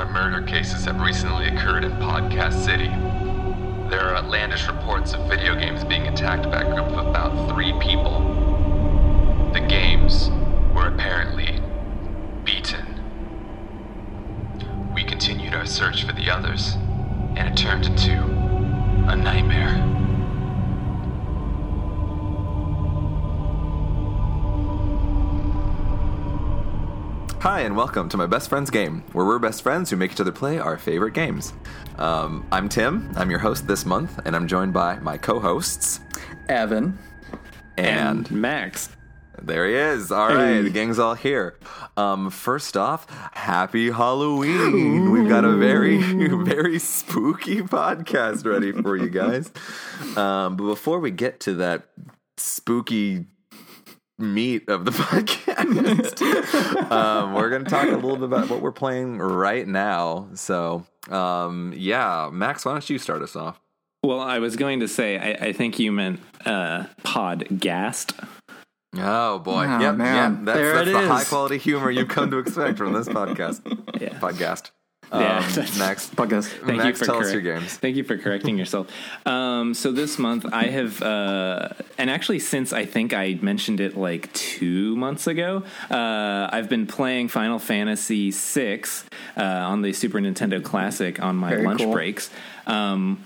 murder cases have recently occurred in Podcast City. There are outlandish reports of video games being attacked by a group of about three people. The games were apparently beaten. We continued our search for the others, and it turned into a nightmare. Hi, and welcome to my best friend's game, where we're best friends who make each other play our favorite games. Um, I'm Tim. I'm your host this month, and I'm joined by my co-hosts. Evan. And, Max. there he is. All right, Hey. the gang's all here. Um, first off, happy Halloween! We've got a very, very spooky podcast ready for you guys. Um, but before we get to that spooky meat of the podcast, um, we're going to talk a little bit about what we're playing right now. So, um, yeah, Max, why don't you start us off? Well, I was going to say, I, I think you meant uh, Podgast. Oh boy, Oh, yep, man. yep. That's, There that's it the is. high quality humor you've come to expect from this podcast. Yeah. Podcast. Yeah, Um, next, Podcast. Thank Max, you for tell us your games. Thank you for correcting yourself. Um, so this month I have, uh, and actually since I think I mentioned it like two months ago, uh, I've been playing Final Fantasy VI uh, on the Super Nintendo Classic on my Very lunch cool. breaks. Um,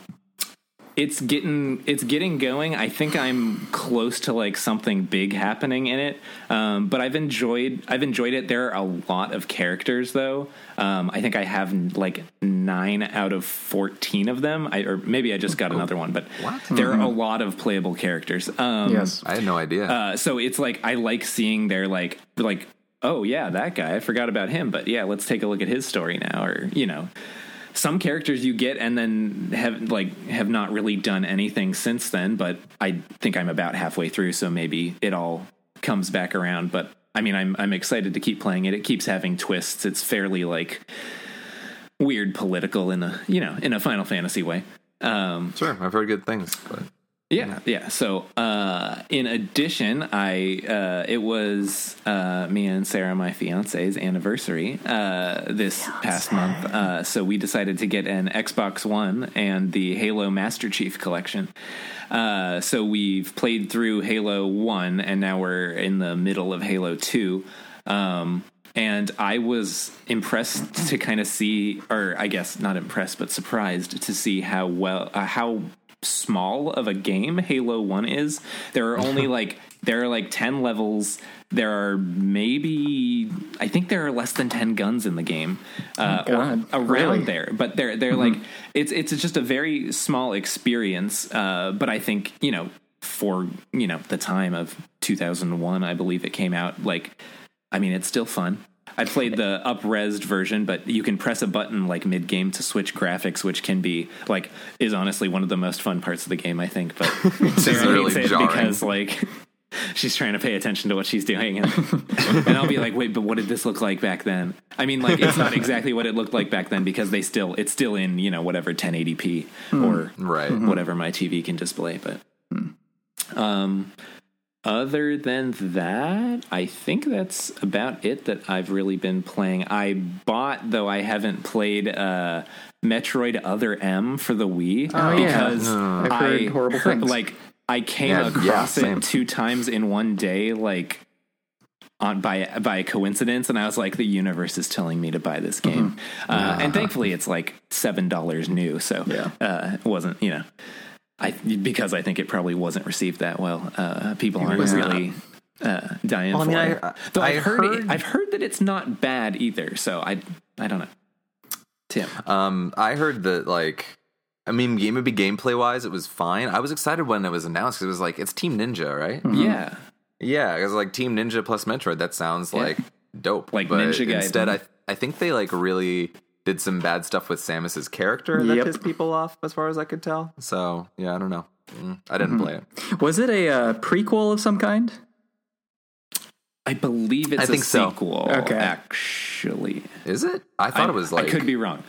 it's getting it's getting going. I think I'm close to like something big happening in it. Um, but I've enjoyed I've enjoyed it. There are a lot of characters though. Um, I think I have like nine out of fourteen of them. I, or maybe I just got another one, but What? there are a lot of playable characters. Um, Yes. I had no idea. uh, so it's like I like seeing their like like oh yeah that guy I forgot about him but yeah let's take a look at his story now or you know some characters you get and then have like have not really done anything since then but I think I'm about halfway through so maybe it all comes back around. But I mean I'm I'm excited to keep playing it. It keeps having twists. It's fairly like weird political in a you know in a Final Fantasy way. Um sure, I've heard good things. But yeah, yeah. So, uh, in addition, I uh, it was uh, me and Sarah, my fiance's anniversary uh, this past month. Uh, so we decided to get an Xbox One and the Halo Master Chief Collection. Uh, so we've played through Halo One, and now we're in the middle of Halo Two. Um, and I was impressed to kind of see, or I guess not impressed, but surprised to see how well, uh, how small of a game Halo 1 is. There are only like there are like 10 levels. There are maybe I think there are less than 10 guns in the game. Uh or God, around really? there. But they're they're like it's it's just a very small experience uh but I think, you know, for, you know, the time of 2001, I believe it came out like I mean, it's still fun. I played the up-resed version, but you can press a button like mid-game to switch graphics, which can be like is honestly one of the most fun parts of the game, I think. But Sarah really hates it jarring. because like she's trying to pay attention to what she's doing, and, and I'll be like, wait, but what did this look like back then? I mean, like it's not exactly what it looked like back then because they still it's still in you know whatever 1080p hmm. or right, mm-hmm. whatever my TV can display. But hmm. um, other than that, I think that's about it that I've really been playing. I bought though I haven't played uh, Metroid Other M for the Wii Oh, yeah. because I've heard horrible heard- things. Like I came Yeah, yeah, across same. it two times in one day, like on by by coincidence and I was like the universe is telling me to buy this game. Uh, and thankfully it's like $7 new, so Yeah. uh, it wasn't, you know, I because I think it probably wasn't received that well. Uh, people aren't was really uh, dying Well, I for mean, it. I- Though I I've heard, heard- it, I've heard that it's not bad either. So I I don't know. Tim, Um, I heard that like, I mean, game maybe gameplay wise, it was fine. I was excited when it was announced because it was like it's Team Ninja, right? yeah, Yeah, because like Team Ninja plus Metroid, that sounds like dope. Like but Ninja Gaiden. Instead, I I think they like really did some bad stuff with Samus's character that Yep. pissed people off, as far as I could tell. So yeah, I don't know. Mm, I Mm-hmm. didn't play it. Was it a uh, prequel of some kind? I believe it's I think a so. sequel. Okay. actually, Is it? I thought I, it was like I could be wrong,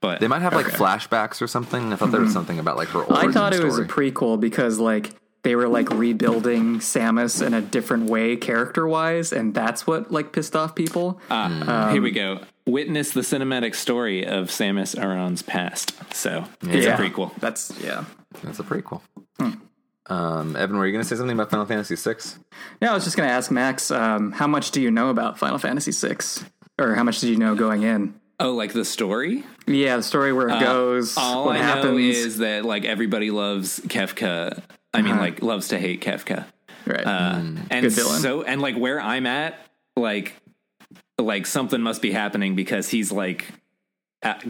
but They might have like flashbacks or something. I thought there was something about like her. I thought it was a prequel because like they were like rebuilding Samus in a different way character wise, and that's what like pissed off people. Ah, here we go. Witness the cinematic story of Samus Aran's past. So it's Yeah. a prequel. That's yeah. That's a prequel. Um, Evan, were you going to say something about Final Fantasy VI? Yeah, I was just gonna ask Max, um, how much do you know about Final Fantasy VI, or how much did you know going in? Oh, like the story? Yeah, the story where it goes, Uh, All what I happens. know is that like everybody loves Kefka. I mean, like loves to hate Kefka. right. Uh, and Good villain. so and like where I'm at, like like something must be happening because he's like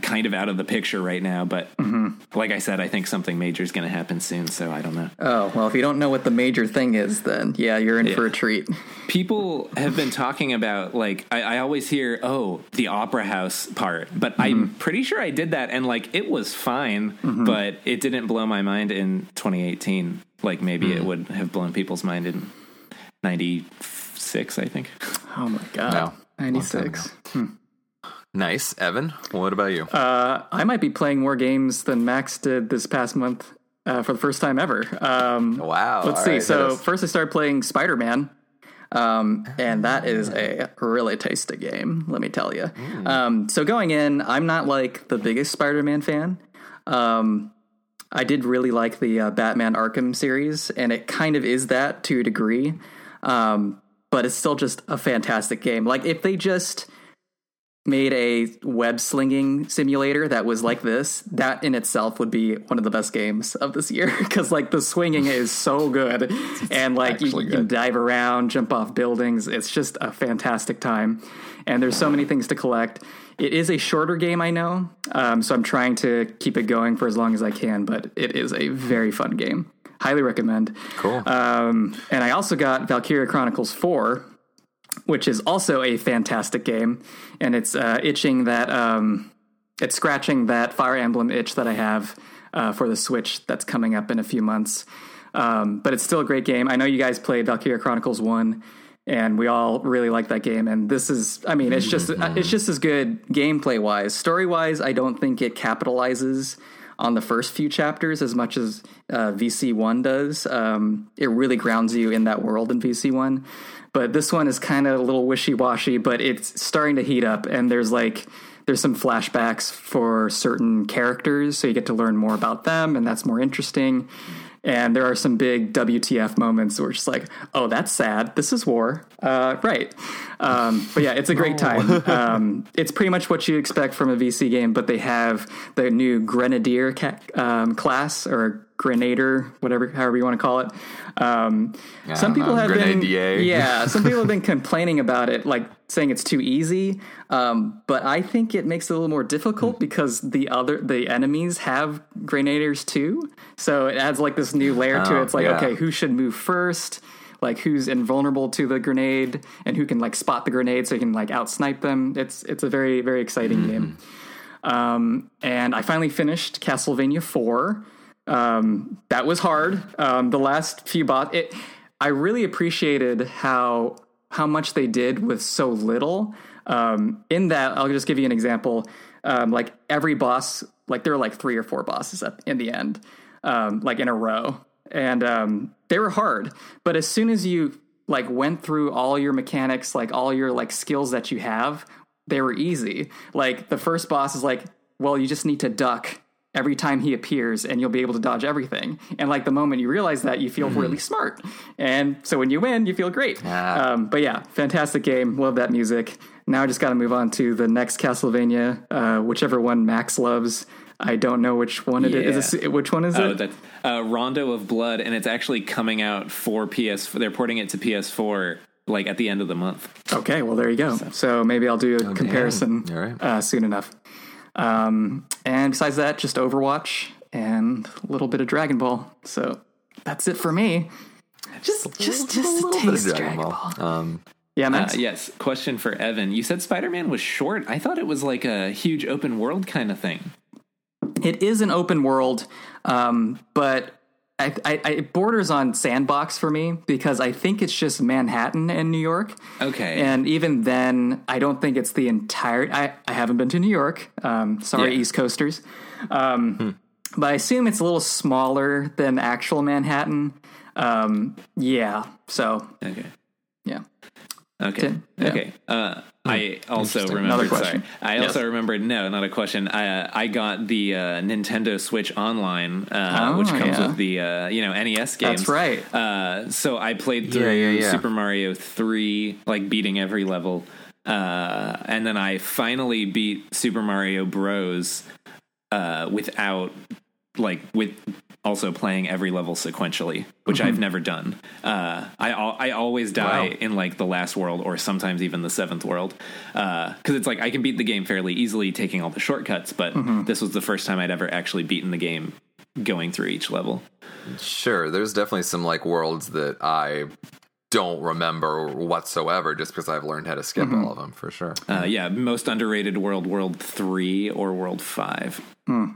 kind of out of the picture right now. But Mm-hmm. like I said, I think something major is going to happen soon. So I don't know. oh well, if you don't know what the major thing is, then yeah, you're in for a treat. People have been talking about like I, I always hear oh the opera house part, but Mm-hmm. I'm pretty sure I did that and like it was fine, Mm-hmm. but it didn't blow my mind in 2018. Like maybe Mm. it would have blown people's mind in '96, I think. Oh my god, Wow. ninety six. Nice. Evan, what about you? Uh, I might be playing more games than Max did this past month uh, for the first time ever. Um, wow. let's All see. right, so first, I started playing Spider Man. Um, and that is a really tasty game, let me tell you. Um, so going in, I'm not like the biggest Spider-Man fan. Um, I did really like the uh, Batman Arkham series, and it kind of is that to a degree. Um, but it's still just a fantastic game. Like if they just made a web slinging simulator that was like this, that in itself would be one of the best games of this year because like the swinging is so good and like you, can dive around, jump off buildings. It's just a fantastic time, and there's so many things to collect. It is a shorter game, I know, um, so I'm trying to keep it going for as long as I can. But it is a very fun game. Highly recommend. Cool. Um, and I also got Valkyria Chronicles 4, which is also a fantastic game. And it's uh, itching that, um, it's scratching that Fire Emblem itch that I have uh, for the Switch that's coming up in a few months. Um, but it's still a great game. I know you guys played Valkyria Chronicles 1. And we all really like that game, and this is—I mean, it's just—it's just as good gameplay wise. Story wise, I don't think it capitalizes on the first few chapters as much as uh, VC1 does. Um, it really grounds you in that world in VC1. But this one is kind of a little wishy washy, but it's starting to heat up, and there's like there's some flashbacks for certain characters, so you get to learn more about them, and that's more interesting. And there are some big WTF moments where it's just like, oh, that's sad. This is war. Uh, right. Um, but yeah, it's a great time. Um, it's pretty much what you expect from a VC game, but they have the new Grenadier ca- um, class or Grenadier, whatever, however you want to call it. Um, some people know, have Grenadier. been, yeah, some people have been complaining about it, like saying it's too easy. Um, but I think it makes it a little more difficult because the other the enemies have grenadiers too. So it adds like this new layer to Oh, it. It's like yeah. okay, who should move first? Like who's invulnerable to the grenade and who can like spot the grenade so you can like out snipe them. It's it's a very very exciting game. Um, and I finally finished Castlevania Four. Um, that was hard. Um, the last few boss, it, I really appreciated how how much they did with so little. Um, in that, I'll just give you an example. Um, like every boss, like there were like three or four bosses up in the end, um, like in a row, and um, they were hard. But as soon as you like went through all your mechanics, like all your like skills that you have, they were easy. Like the first boss is like, well, you just need to duck every time he appears and you'll be able to dodge everything. And like the moment you realize that, you feel really smart. And so when you win, you feel great. Ah. Um, but yeah, fantastic game. Love that music. Now I just got to move on to the next Castlevania, uh, whichever one Max loves. I don't know which one it is. Is it- which one is Oh, it? that's uh, Rondo of Blood, and it's actually coming out for PS. They're porting it to PS4 like at the end of the month. Okay, well there you go. So maybe I'll do a comparison All right. uh, soon enough. Um, and besides that, just Overwatch and a little bit of Dragon Ball. So that's it for me. Just, just, just a little bit taste of of Dragon Dragon Ball. Ball. Um, Yeah, Uh, yes. Question for Evan. You said Spider Man was short. I thought it was like a huge open world kind of thing. It is an open world, um, but I, I, it borders on sandbox for me because I think it's just Manhattan and New York. Okay. And even then, I don't think it's the entire. I, I haven't been to New York. Um, sorry, Yeah. East Coasters. Um, But I assume it's a little smaller than actual Manhattan. Um, yeah. So Okay. yeah. Okay. Yeah. Okay. Uh, I also remembered. Sorry, I Yes. also remembered. No, not a question. I uh, I got the uh, Nintendo Switch Online, uh, Oh, which comes yeah. with the uh, you know NES games. That's right. Uh, so I played through Yeah, yeah. Super Mario Three, like beating every level, uh, and then I finally beat Super Mario Bros. Uh, without like with also playing every level sequentially, which I've mm-hmm. never done. Uh, I I always die Wow. in like the last world or sometimes even the seventh world uh, because it's like I can beat the game fairly easily taking all the shortcuts, but mm-hmm. this was the first time I'd ever actually beaten the game going through each level. Sure, there's definitely some like worlds that I don't remember whatsoever just because I've learned how to skip mm-hmm. all of them for sure. Uh, yeah, most underrated world, World Three or World hmm.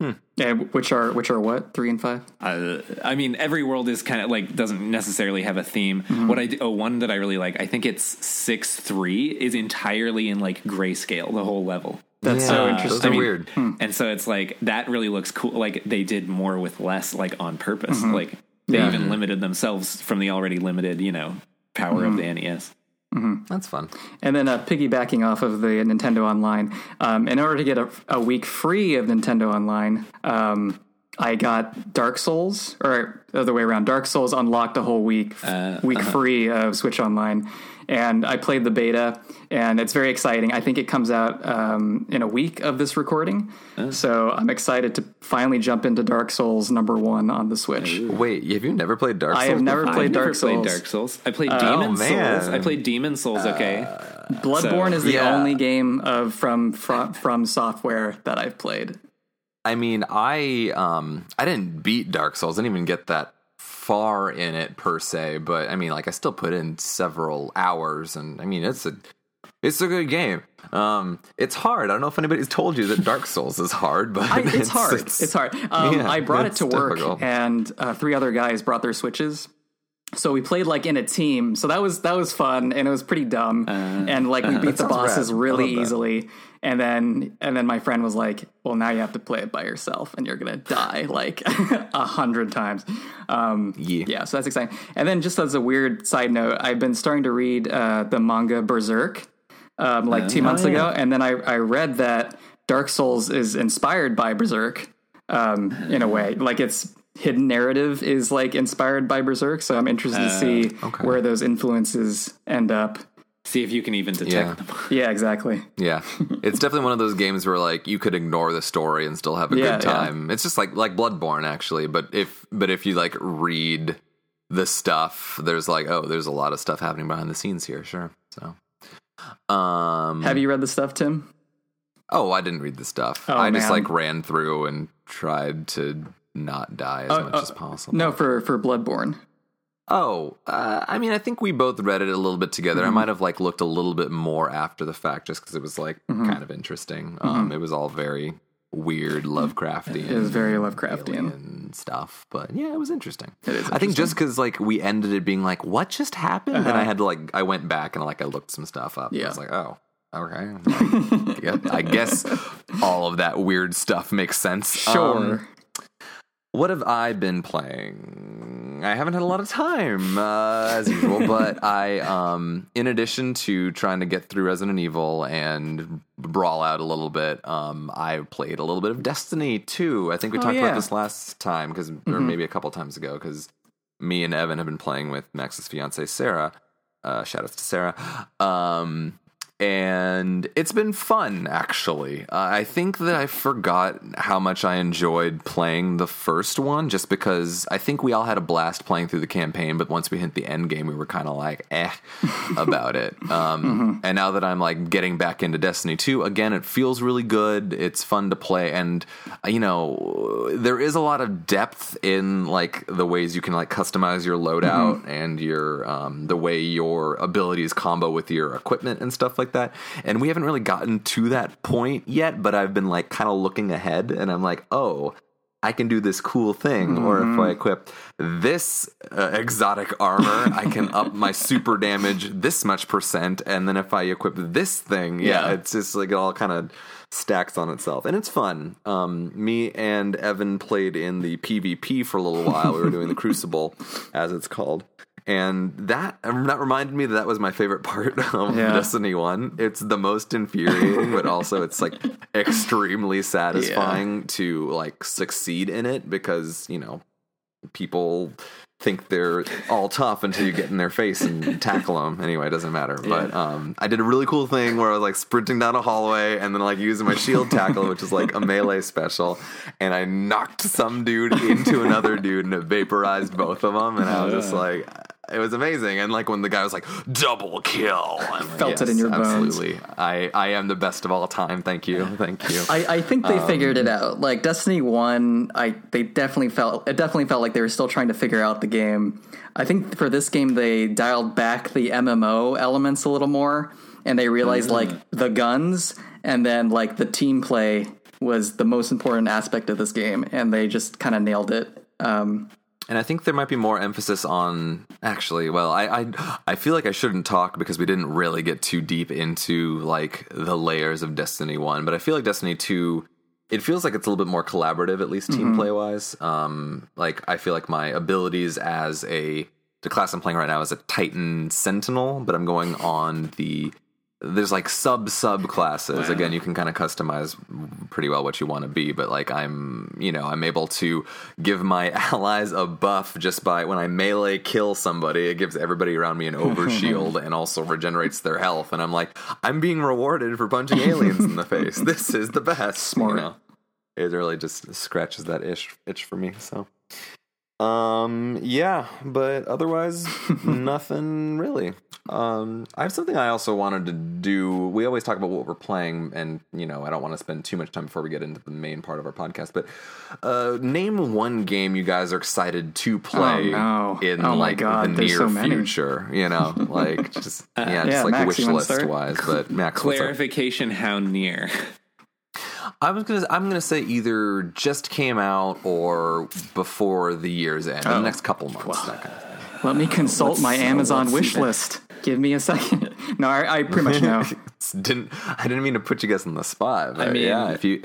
Five. Yeah, which are which are what three and five? Uh, I mean, every world is kind of like doesn't necessarily have a theme. Mm-hmm. What I do, oh one that I really like, I think it's six three is entirely in like grayscale the whole level. That's so interesting. Those are I mean, weird. Hmm. And so it's like that really looks cool. Like they did more with less, like on purpose. Mm-hmm. Like they Yeah. even limited themselves from the already limited, you know, power of mm-hmm. the E NES. That's fun. And then uh, piggybacking off of the Nintendo Online, um, in order to get a, a week free of Nintendo Online, um, I got Dark Souls, or the other way around. Dark Souls unlocked a whole week week free of Switch Online, and I played the beta, and it's very exciting. I think it comes out um, in a week of this recording, so I'm excited to finally jump into Dark Souls number one on the Switch. Wait, have you never played Dark Souls? I have never before? played I've never Dark played Souls. Dark Souls. I played Demon man. Souls. I played Demon Souls. Okay, Bloodborne So- is the Yeah. only game of from from, from software that I've played. I mean, I um I didn't beat Dark Souls. I didn't even get that far in it per se, but I mean, like I still put in several hours and I mean, it's a it's a good game. Um it's hard. I don't know if anybody's told you that Dark Souls is hard, but I, it's, hard. It's, hard. Um, yeah, I brought it it's to work, difficult. and uh, three other guys brought their switches. So we played like in a team. So that was that was fun, and it was pretty dumb. and like we beat the bosses rad. Really easily. And then and then my friend was like, "Well, now you have to play it by yourself, and you're gonna die like a hundred times." Um, Yeah. yeah, so that's exciting. And then just as a weird side note, I've been starting to read uh, the manga Berserk um, like two months ago, and then I, I read that Dark Souls is inspired by Berserk um, in a way. Like its hidden narrative is like inspired by Berserk, so I'm interested to see okay. where those influences end up. see if you can even detect Yeah. them. Yeah, exactly. Yeah, it's definitely one of those games where like you could ignore the story and still have a Yeah, good yeah. time. It's just like like Bloodborne actually, but if but if you like read the stuff, there's like oh, there's a lot of stuff happening behind the scenes here. Sure, so um, Have you read the stuff, Tim? oh, I didn't read the stuff. Oh, I just like ran through and tried to not die as much uh, as possible. No, for for Bloodborne. Oh, uh, I mean, I think we both read it a little bit together. Mm-hmm. I might have like looked a little bit more after the fact, just because it was like Mm-hmm. kind of interesting. Um, it was all very weird, Lovecraftian. It is very Lovecraftian. stuff, but yeah, it was interesting. It is I think just because like we ended it being like, "What just happened?" and I had to like, I went back and like I looked some stuff up. Uh-huh. Yeah. I was like, "Oh, okay." Like, yeah, I guess all of that weird stuff makes sense. Sure. Um, what have I been playing? I haven't had a lot of time, uh, as usual, but I, um, in addition to trying to get through Resident Evil and Brawlout a little bit, um, I played a little bit of Destiny too. I think we Oh, talked yeah. Mm-hmm. about this last time, because or maybe a couple times ago, because me and Evan have been playing with Max's fiance Sarah. Uh, shout outs to Sarah. Um, and it's been fun actually. Uh, I think that I forgot how much I enjoyed playing the first one just because I think we all had a blast playing through the campaign, but once we hit the end game, we were kind of like eh about it. Um, And now that I'm like getting back into Destiny 2, again, it feels really good. It's fun to play, and you know there is a lot of depth in like the ways you can like customize your loadout and your um, the way your abilities combo with your equipment and stuff like that. And we haven't really gotten to that point yet, but I've been like kind of looking ahead, and I'm like, oh. I can do this cool thing, or if Mm-hmm. I equip this uh, exotic armor, I can up my super damage this much percent, and then if I equip this thing, yeah, Yeah. it's just like it all kind of stacks on itself, and it's fun. Um, me and Evan played in the PvP for a little while. We were doing the Crucible, as it's called. And that um, that reminded me that that was my favorite part of Yeah. Destiny One. It's the most infuriating, but also it's like extremely satisfying to like succeed in it because you know people think they're all tough until you get in their face and tackle them. Anyway, it doesn't matter. But um, I did a really cool thing where I was like sprinting down a hallway and then like using my shield tackle, which is like a melee special, and I knocked some dude into another dude and it vaporized both of them. And I was just like, it was amazing. And like when the guy was like, double kill, like, Felt it in your bones." Absolutely. I, I am the best of all time. Thank you. Thank you. I, I think they figured it out. Like Destiny One, I they definitely felt it definitely felt like they were still trying to figure out the game. I think for this game they dialed back the MMO elements a little more, and they realized like the guns and then like the team play was the most important aspect of this game, and they just kind of nailed it. Um, And I think there might be more emphasis on actually. Well, I, I I feel like I shouldn't talk because we didn't really get too deep into like the layers of Destiny One, but I feel like Destiny Two. It feels like it's a little bit more collaborative, at least team play wise. Um, like I feel like my abilities as a the class I'm playing right now is a Titan Sentinel, but I'm going on the there's like sub sub classes. Again you can kind of customize pretty well what you want to be but like i'm you know i'm able to give my allies a buff just by when i melee kill somebody it gives everybody around me an overshield and also regenerates their health and i'm like i'm being rewarded for punching aliens in the face. This is the best. Smart. you know? it really just scratches that itch itch for me so um yeah but otherwise nothing really um i have something i also wanted to do we always talk about what we're playing and you know i don't want to spend too much time before we get into the main part of our podcast but uh name one game you guys are excited to play no. in Oh like God, the there's near so many. future you know like just yeah just yeah, like Max, wish list start? wise but max? Clarification: How near? I was gonna. I'm gonna say either just came out or before the year's end, in the oh. next couple months. that kind of. Let me consult my Amazon let's wish list. Give me a second. No, I, I pretty much know. Didn't I didn't mean to put you guys on the spot. But mean- yeah, if you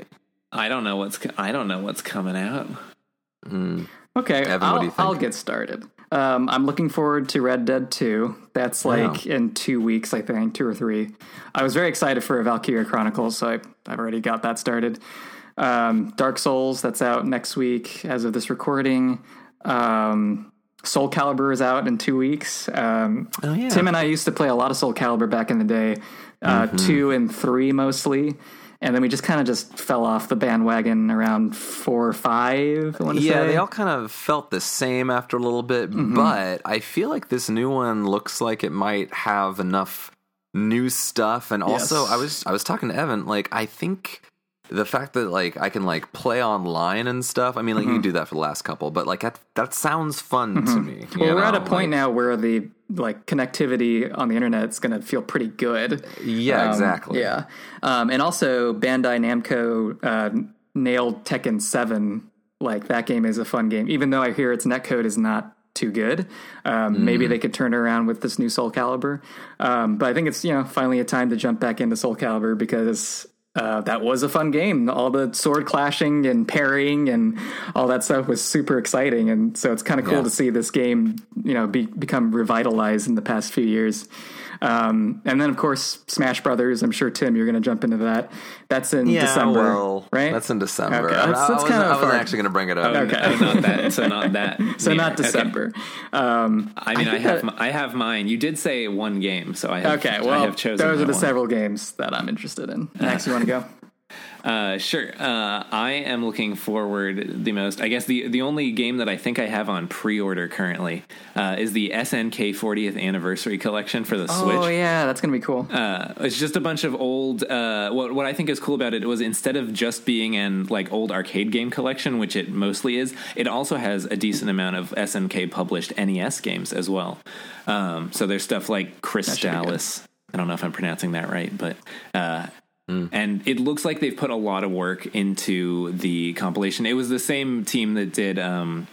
I don't know what's. I don't know what's coming out. Hmm. Okay, Evan, I'll, what do you think? I'll get started. Um, I'm looking forward to Red Dead 2. That's like in two weeks, I think, two or three. I was very excited for Valkyria Chronicles, so I, I've already got that started. Um, Dark Souls, that's out next week as of this recording. Um, Soul Calibur is out in two weeks. Um, Oh, yeah. Tim and I used to play a lot of Soul Calibur back in the day, uh, Mm-hmm. two and three mostly. And then we just kind of just fell off the bandwagon around four or five. I want to yeah, say. they all kind of felt the same after a little bit, Mm-hmm. but I feel like this new one looks like it might have enough new stuff. And also, Yes. I was I was talking to Evan, like I think the fact that like I can like play online and stuff. I mean, like Mm-hmm. you can do that for the last couple, but like that that sounds fun to me. Well, we're at a point like- now where the like connectivity on the internet is going to feel pretty good. Yeah, Um, exactly. Yeah, um, and also Bandai Namco uh, nailed Tekken Seven. Like that game is a fun game, even though I hear its netcode is not too good. Um, Mm-hmm. Maybe they could turn it around with this new Soul Calibur. Um, but I think it's you know finally a time to jump back into Soul Calibur because uh, that was a fun game. All the sword clashing and parrying and all that stuff was super exciting, and so it's kind of cool Yeah. to see this game, you know, be, become revitalized in the past few years. Um, and then of course Smash Brothers. I'm sure Tim, you're going to jump into that. That's in Yeah, December, well, right? That's in December. Okay, I, that's- I wasn't- kind of I wasn't far. actually going to bring it up. Okay. Oh, not that. So not that. so near. not Okay. December. Um, I mean, I, think have that- mi- I have mine. You did say one game, so I have. okay, I well, have chosen. those are the one. several games that I'm interested in. Max, you want to go? Uh, sure. Uh, I am looking forward the most. I guess the the only game that I think I have on pre-order currently uh, is the SNK 40th Anniversary Collection for the Switch. Oh yeah, that's going to be cool. Uh, it's just a bunch of old. Uh, what what I think is cool about it was instead of just being an like old arcade game collection, which it mostly is, it also has a decent amount of SNK published NES games as well. Um, so there's stuff like good. Crystalis. I don't know if I'm pronouncing that right, but uh, And it looks like they've put a lot of work into the compilation. It was the same team that did um,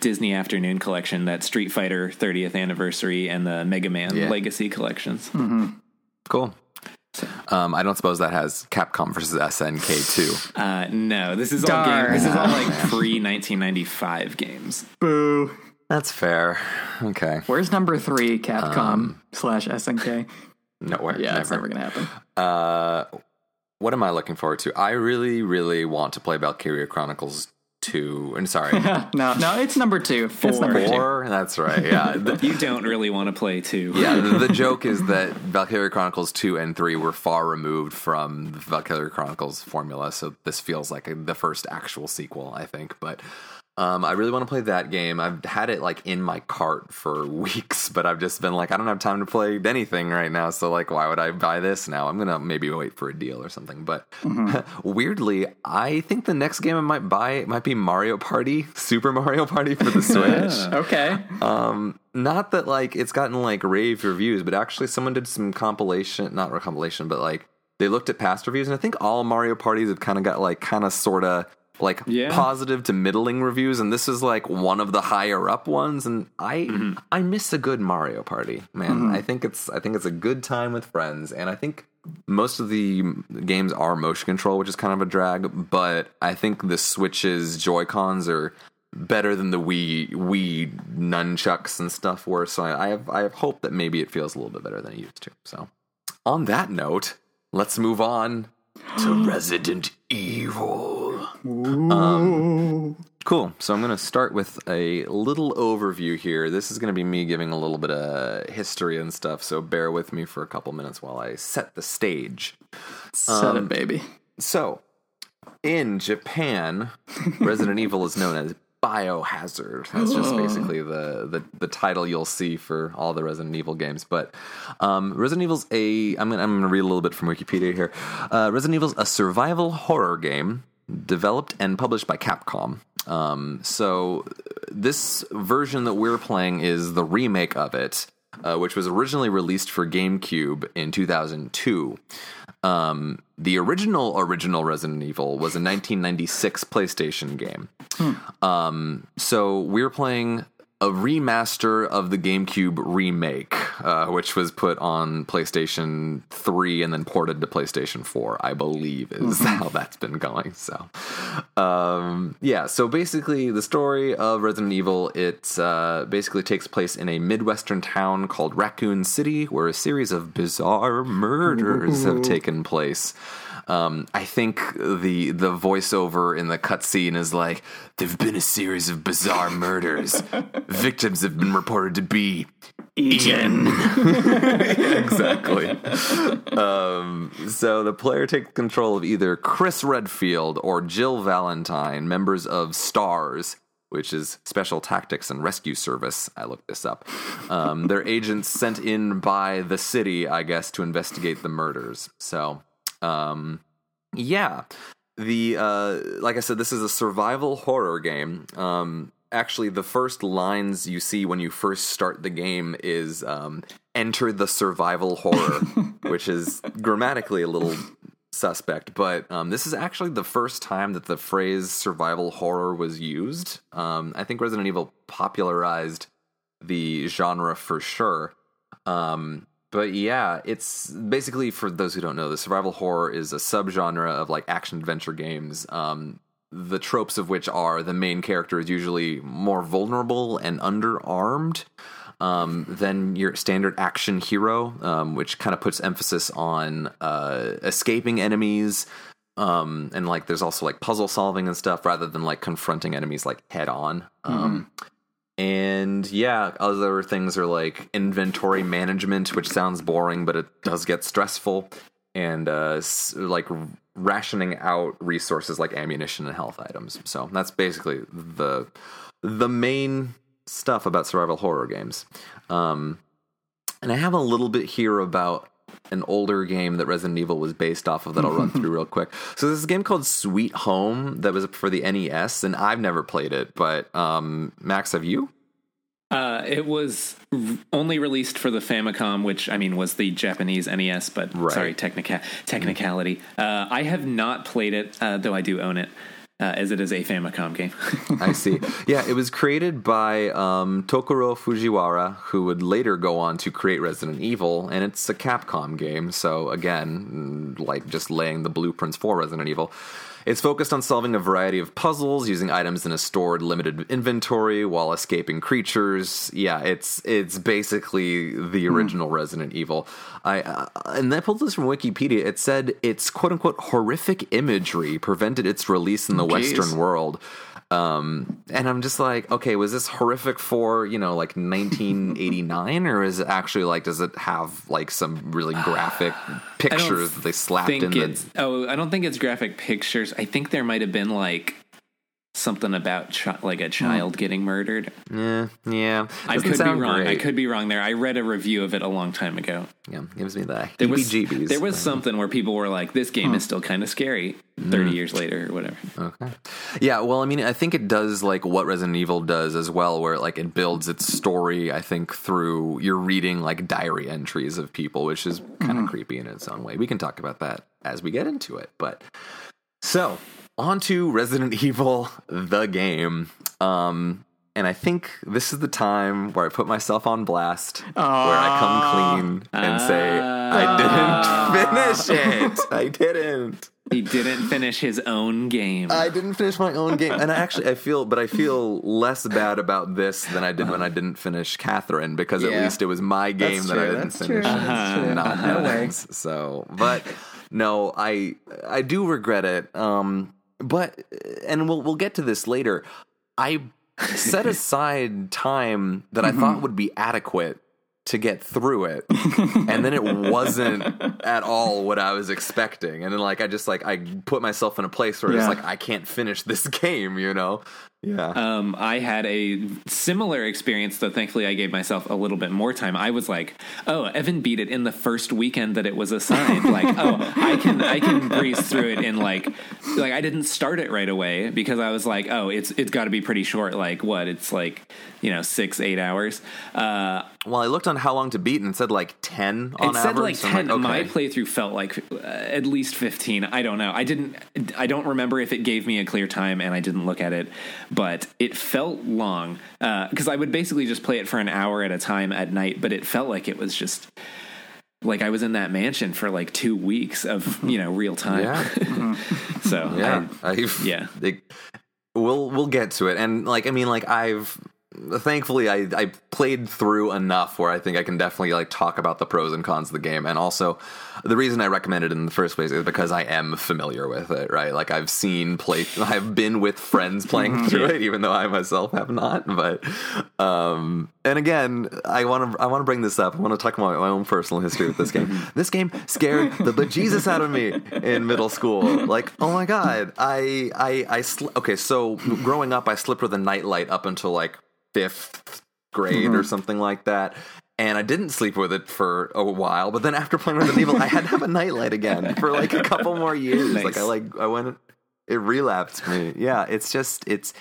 Disney Afternoon Collection, that Street Fighter 30th Anniversary, and the Mega Man Yeah. Legacy collections. Cool. Um, I don't suppose that has Capcom versus SNK too. Uh, no, this is all Darn. game, This is all like pre 1995 games. Boo. That's fair. Okay. Where's number three, Capcom slash SNK? Nowhere. Yeah, never. it's never gonna happen. Uh, what am I looking forward to? I really, really want to play Valkyria Chronicles 2. And sorry, no, no, it's number two. It's number two. 4. That's right. Yeah. The- You don't really want to play two. yeah, the, the joke is that Valkyria Chronicles 2 and 3 were far removed from the Valkyria Chronicles formula, so this feels like a, the first actual sequel, I think. But um, I really want to play that game. I've had it like in my cart for weeks, but I've just been like, I don't have time to play anything right now, so like, why would I buy this now? I'm gonna maybe wait for a deal or something. But weirdly, I think the next game I might buy might be Mario Party, Super Mario Party for the Switch. Okay. Um, not that like it's gotten like rave reviews, but actually someone did some compilation, not a compilation, but like they looked at past reviews, and I think all Mario parties have kind of got like kind of sort of like Yeah. positive to middling reviews, and this is like one of the higher up ones. And I mm-hmm. I miss a good Mario party, man. Mm-hmm. I think it's I think it's a good time with friends, and I think most of the games are motion control, which is kind of a drag. But I think the Switch's Joy Cons are better than the Wii Wii nunchucks and stuff were. So I, I have I have hope that maybe it feels a little bit better than it used to. So on that note, let's move on to Resident Evil. Um, cool. So I'm going to start with a little overview here. This is going to be me giving a little bit of history and stuff. So bear with me for a couple minutes while I set the stage. Set it, baby. So, in Japan, Resident Evil is known as Biohazard. That's just basically the, the the title you'll see for all the Resident Evil games. But um, Resident Evil's a I'm gonna, I'm gonna read a little bit from Wikipedia here. Uh, Resident Evil's a survival horror game developed and published by Capcom. Um, so this version that we're playing is the remake of it, uh, which was originally released for GameCube in 2002. Um, the original original Resident Evil was a 1996 PlayStation game. Um, so we're playing a remaster of the GameCube remake, uh, which was put on PlayStation 3 and then ported to PlayStation 4, I believe, is how that's been going. So, um, yeah, so basically, the story of Resident Evil it uh, basically takes place in a midwestern town called Raccoon City, where a series of bizarre murders have taken place. Um, I think the the voiceover in the cutscene is like, "There've been a series of bizarre murders. Victims have been reported to be eaten." exactly. Um, so the player takes control of either Chris Redfield or Jill Valentine, members of STARS, which is Special Tactics and Rescue Service. I looked this up. Um, they're agents sent in by the city, I guess, to investigate the murders. So, um, yeah, the uh, like I said, this is a survival horror game. Um, actually, the first lines you see when you first start the game is um, "Enter the survival horror," which is grammatically a little suspect, but um, this is actually the first time that the phrase survival horror was used. Um, I think Resident Evil popularized the genre for sure. Um, but yeah, it's basically for those who don't know, the survival horror is a subgenre of like action adventure games. Um, the tropes of which are the main character is usually more vulnerable and underarmed um, than your standard action hero, um, which kind of puts emphasis on uh, escaping enemies. Um, and like there's also like puzzle solving and stuff rather than like confronting enemies like head on. Um, and yeah, other things are like inventory management, which sounds boring, but it does get stressful. And uh, like rationing out resources like ammunition and health items. So that's basically the the main stuff about survival horror games. Um, and I have a little bit here about an older game that Resident Evil was based off of that I'll run through real quick. So there's a game called Sweet Home that was for the NES, and I've never played it. But um, Max, have you? Uh, it was only released for the Famicom, which I mean was the Japanese NES, but Right. sorry, technica- technicality. Uh, I have not played it, uh, though I do own it, uh, as it is a Famicom game. I see. Yeah, it was created by um, Tokuro Fujiwara, who would later go on to create Resident Evil, and it's a Capcom game. So again, mm, like just laying the blueprints for Resident Evil. It's focused on solving a variety of puzzles using items in a stored limited inventory while escaping creatures. Yeah, it's it's basically the original Resident Evil. I uh, and I pulled this from Wikipedia. It said its quote unquote horrific imagery prevented its release in the Western world. Um, and I'm just like, okay, was this horrific for you know like 1989, or is it actually like does it have like some really graphic pictures that they slapped in the? oh, I don't think it's graphic pictures. I think there might have been like something about chi- like a child hmm. getting murdered. Yeah, yeah. I could be wrong. I could be wrong there. I read a review of it a long time ago. Yeah, gives me the There was there was something where people were like, "This game is hmm. still kind of scary." Mm. Thirty hmm. years later, or whatever. Okay. Yeah, well, I mean, I think it does like what Resident Evil does as well, where like it builds its story. I think through you're reading like diary entries of people, which is kind of mm-hmm. creepy in its own way. We can talk about that as we get into it. But so on to Resident Evil, the game. Um, and I think this is the time where I put myself on blast, where I come clean and say I didn't finish it. I didn't. He didn't finish his own game. I didn't finish my own game, and I actually I feel, but I feel less bad about this than I did when I didn't finish Catherine because at least it was my game That's that I didn't that's finish, true, that's true. not No way. So, but no, I I do regret it. Um, but and we'll we'll get to this later. I set aside time that I thought mm-hmm. would be adequate to get through it and then it wasn't at all what i was expecting. And then like i just like i put myself in a place where it's like i can't finish this game you know yeah Um, I had a similar experience, though thankfully I gave myself a little bit more time. I was like, "Oh, Evan beat it in the first weekend that it was assigned. like, oh, I can I can breeze through it in like like I didn't start it right away because I was like, oh, it's it's got to be pretty short. Like what? It's like you know six eight hours. Uh, well i looked on how long to beat and it said like 10 on it said average like so I'm 10 my playthrough felt like uh, at least 15 i don't know i didn't i don't remember if it gave me a clear time and i didn't look at it but it felt long uh, because i would basically just play it for an hour at a time at night but it felt like it was just like i was in that mansion for like two weeks of you know real time. Yeah. So yeah I, I've, yeah. it- we'll we'll get to it. And like i mean like i've thankfully I, I played through enough where i think i can definitely like talk about the pros and cons of the game. And also the reason i recommend it in the first place is because i am familiar with it right? Like i've seen play i've been with friends playing through it even though i myself have not but um and again i want to i want to bring this up. I want to talk about my own personal history with this game. This game scared the bejesus out of me in middle school. Like oh my god i i i sl- okay so growing up i slept with a nightlight up until like fifth grade or something like that and I didn't sleep with it for a while, but then after playing Resident Evil, I had to have a nightlight again for like a couple more years. Nice. Like I like I went, it relapsed me. Yeah, it's just it's,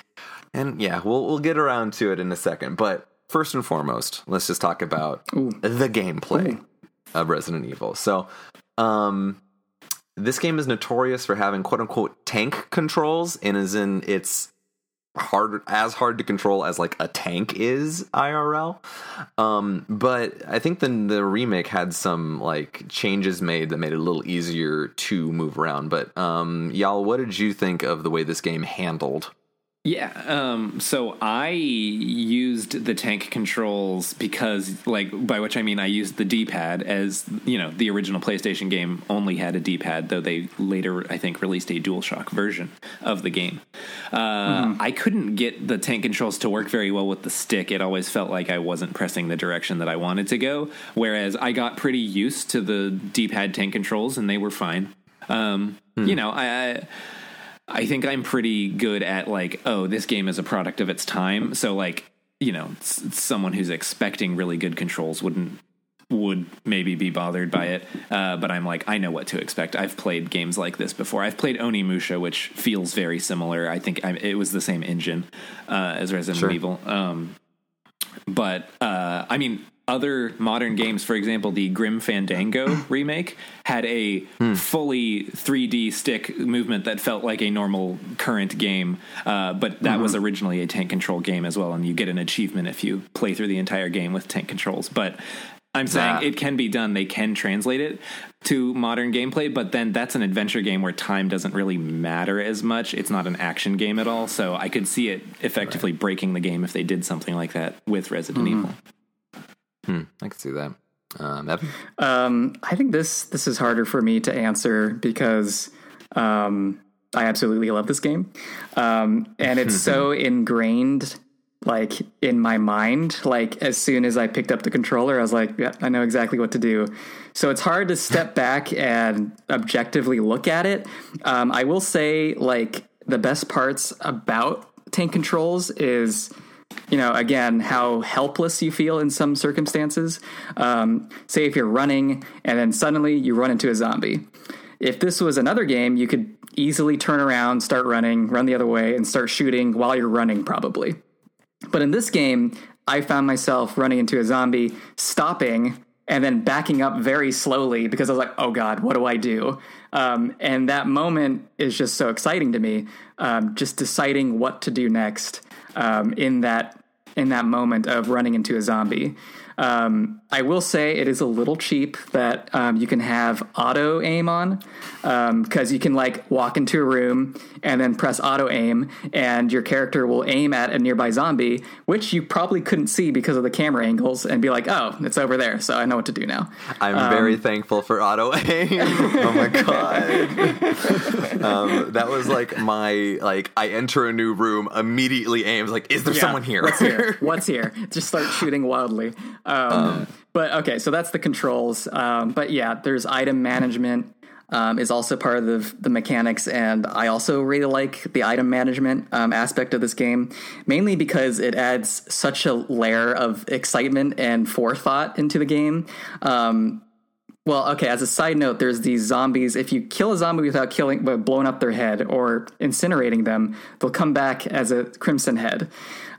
and yeah, we'll we'll get around to it in a second. But first and foremost, let's just talk about the gameplay of Resident Evil. So, um, this game is notorious for having quote unquote tank controls, and is in it's hard as hard to control as like a tank is IRL. Um, but I think the the remake had some like changes made that made it a little easier to move around. But um, y'all, what did you think of the way this game handled? Yeah. Um, so I used the tank controls because, like, by which I mean I used the D pad as, you know, the original PlayStation game only had a D pad, though they later, I think, released a DualShock version of the game. Uh, I couldn't get the tank controls to work very well with the stick. It always felt like I wasn't pressing the direction that I wanted to go. Whereas I got pretty used to the D pad tank controls and they were fine. Um, You know, I. I I think I'm pretty good at like, oh, this game is a product of its time. So like, you know, s- someone who's expecting really good controls wouldn't would maybe be bothered by it. Uh, but I'm like, I know what to expect. I've played games like this before. I've played Onimusha, which feels very similar. I think I, it was the same engine uh, as Resident Sure. Evil. Um, but uh, I mean, other modern games, for example, the Grim Fandango remake had a hmm. fully 3D stick movement that felt like a normal current game, uh, but that mm-hmm. was originally a tank control game as well, and you get an achievement if you play through the entire game with tank controls. But I'm saying That- it can be done. They can translate it to modern gameplay, but then that's an adventure game where time doesn't really matter as much. It's not an action game at all. So I could see it effectively breaking the game if they did something like that with Resident mm-hmm. Evil. I can see that. Um, Evan? Um, I think this this is harder for me to answer because um, I absolutely love this game, um, and it's so ingrained like in my mind. Like as soon as I picked up the controller, I was like, yeah, I know exactly what to do. So it's hard to step back and objectively look at it. Um, I will say, like the best parts about tank controls is you know, again, how helpless you feel in some circumstances. Um, say if you're running and then suddenly you run into a zombie. If this was another game, you could easily turn around, start running, run the other way, and start shooting while you're running, probably. But in this game, I found myself running into a zombie, stopping, and then backing up very slowly because I was like, oh God, what do I do? Um, and that moment is just so exciting to me. Um, just deciding what to do next um, in that in that moment of running into a zombie. Um, I will say it is a little cheap that um, you can have auto aim on because you can like walk into a room and then press auto aim, and your character will aim at a nearby zombie, which you probably couldn't see because of the camera angles, and be like, "Oh, it's over there," so I know what to do now. I'm very thankful for auto aim. oh my god. um, that was like my like I enter a new room, immediately aims like, is there Yeah, someone here? What's here? What's here? Just start shooting wildly. Um, but okay, so that's the controls. Um, but yeah, there's item management. Um, is also part of the, the mechanics, and I also really like the item management um, aspect of this game, mainly because it adds such a layer of excitement and forethought into the game. Um, well, okay. As a side note, there's these zombies. If you kill a zombie without killing, but blowing up their head or incinerating them, they'll come back as a crimson head.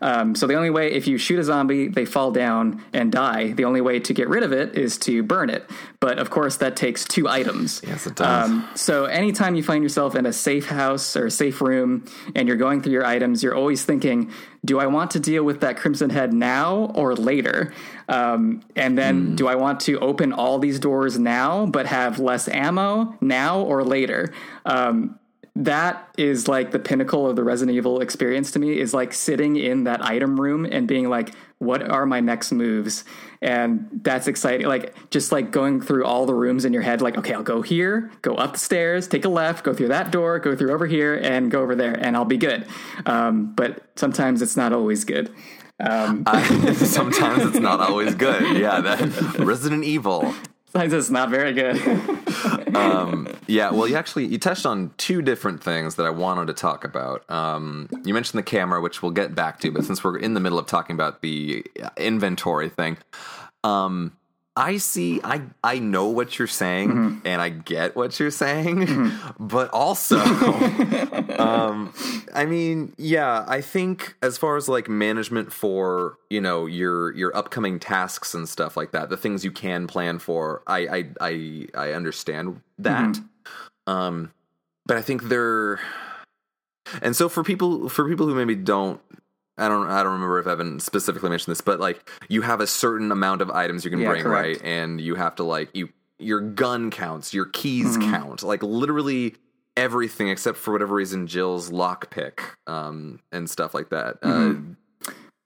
Um, so the only way, if you shoot a zombie, they fall down and die. The only way to get rid of it is to burn it. But of course, that takes two items. Yes, it does. Um, so anytime you find yourself in a safe house or a safe room and you're going through your items, you're always thinking, do I want to deal with that crimson head now or later? Um, and then do I want to open all these doors now but have less ammo now or later? Um, that is like the pinnacle of the Resident Evil experience to me is like sitting in that item room and being like, what are my next moves? And that's exciting. Like just like going through all the rooms in your head, like, okay, I'll go here, go up the stairs, take a left, go through that door, go through over here, and go over there, and I'll be good. Um, but sometimes it's not always good. Um, sometimes it's not always good. Yeah, that Resident Evil. Sometimes it's not very good. Yeah, well, you actually you touched on two different things that I wanted to talk about. Um, you mentioned the camera, which we'll get back to, but since we're in the middle of talking about the inventory thing, um, I see, I I know what you're saying, and I get what you're saying, but also, um, I mean, yeah, I think as far as like management for you know your your upcoming tasks and stuff like that, the things you can plan for, I I I, I understand that. Um, but I think they're, and so for people for people who maybe don't. I don't. I don't remember if Evan specifically mentioned this, but like you have a certain amount of items you can Yeah, bring, correct. right? And you have to like you your gun counts, your keys Mm-hmm. count, like literally everything except for whatever reason Jill's lockpick um, and stuff like that. Mm-hmm.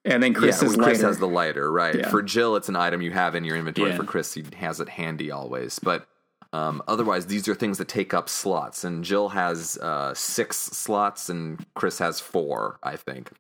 and then Uh, Chris yeah, is Chris has the lighter, right? Yeah. For Jill, it's an item you have in your inventory. Yeah. For Chris, he has it handy always. But um, otherwise, these are things that take up slots. And Jill has uh, six slots, and Chris has four, I think.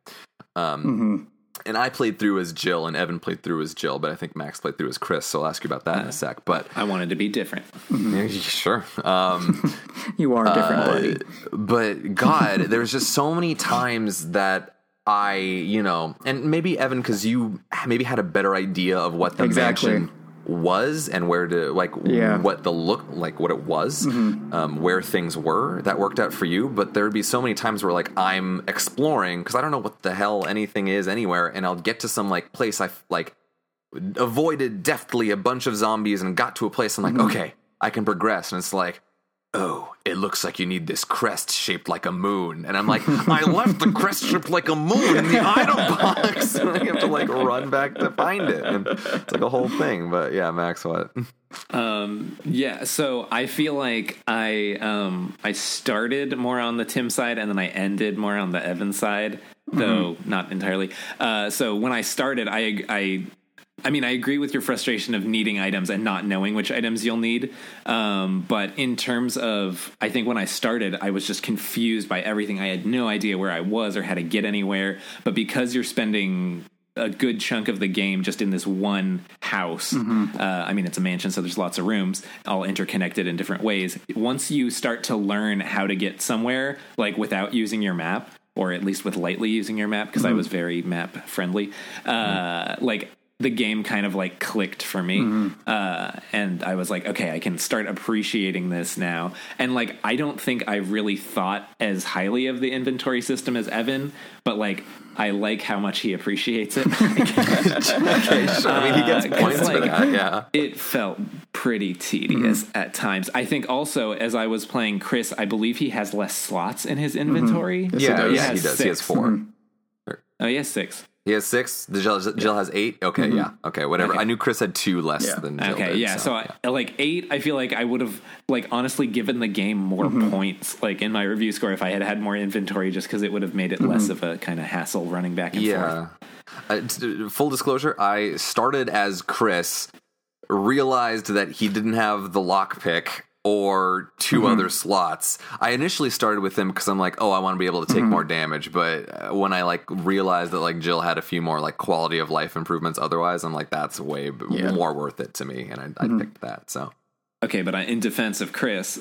Um, Mm-hmm. And I played through as Jill, and Evan played through as Jill, but I think Max played through as Chris. So I'll ask you about that in a sec. But I wanted to be different. yeah, sure. Um, you are different, buddy. but God, there's just so many times that I, you know, and maybe Evan, because you maybe had a better idea of what the Exactly. mansion was and where to like Yeah. what the look like what it was um, where things were that worked out for you. But there would be so many times where like i'm exploring because i don't know what the hell anything is anywhere and i'll get to some like place i like avoided deftly a bunch of zombies and got to a place i'm like okay i can progress. And it's like oh, it looks like you need this crest shaped like a moon. And I'm like, I left the crest shaped like a moon in the item box. And I have to like run back to find it. And it's like a whole thing. But yeah, Max, what? Um, yeah, so I feel like I um, I started more on the Tim side and then I ended more on the Evan side, though not entirely. Uh, so when I started, I I I mean, I agree with your frustration of needing items and not knowing which items you'll need. Um, but in terms of, I think when I started, I was just confused by everything. I had no idea where I was or how to get anywhere. But because you're spending a good chunk of the game just in this one house, uh, I mean, it's a mansion, so there's lots of rooms, all interconnected in different ways. Once you start to learn how to get somewhere, like without using your map, or at least with lightly using your map, because I was very map friendly, uh, like the game kind of like clicked for me uh, and i was like okay i can start appreciating this now and like i don't think i really thought as highly of the inventory system as evan but like i like how much he appreciates it Okay, sure. I mean, he gets Uh, 'cause, points for like, that. Yeah. it felt pretty tedious at times i think also as i was playing chris i believe he has less slots in his inventory Yeah, does. yeah, He he has does. He has six. 4 oh he has six He has six. Jill, Jill has eight. Okay, yeah. Okay, whatever. I knew Chris had two less Yeah. than Jill Okay, did, yeah. So, I, like eight, I feel like I would have like honestly given the game more Mm-hmm. points, like in my review score, if I had had more inventory, just because it would have made it less of a kind of hassle running back and forth. Yeah. Uh, full disclosure, I started as Chris, realized that he didn't have the lockpick or 2 mm-hmm. other slots. I initially started with him because I'm like, oh, I want to be able to take mm-hmm. more damage. But uh, when I like realized that like Jill had a few more like quality of life improvements otherwise, I'm like, that's way b- Yeah. more worth it to me, and I, I mm-hmm. picked that. So Okay, but I- in defense of Chris,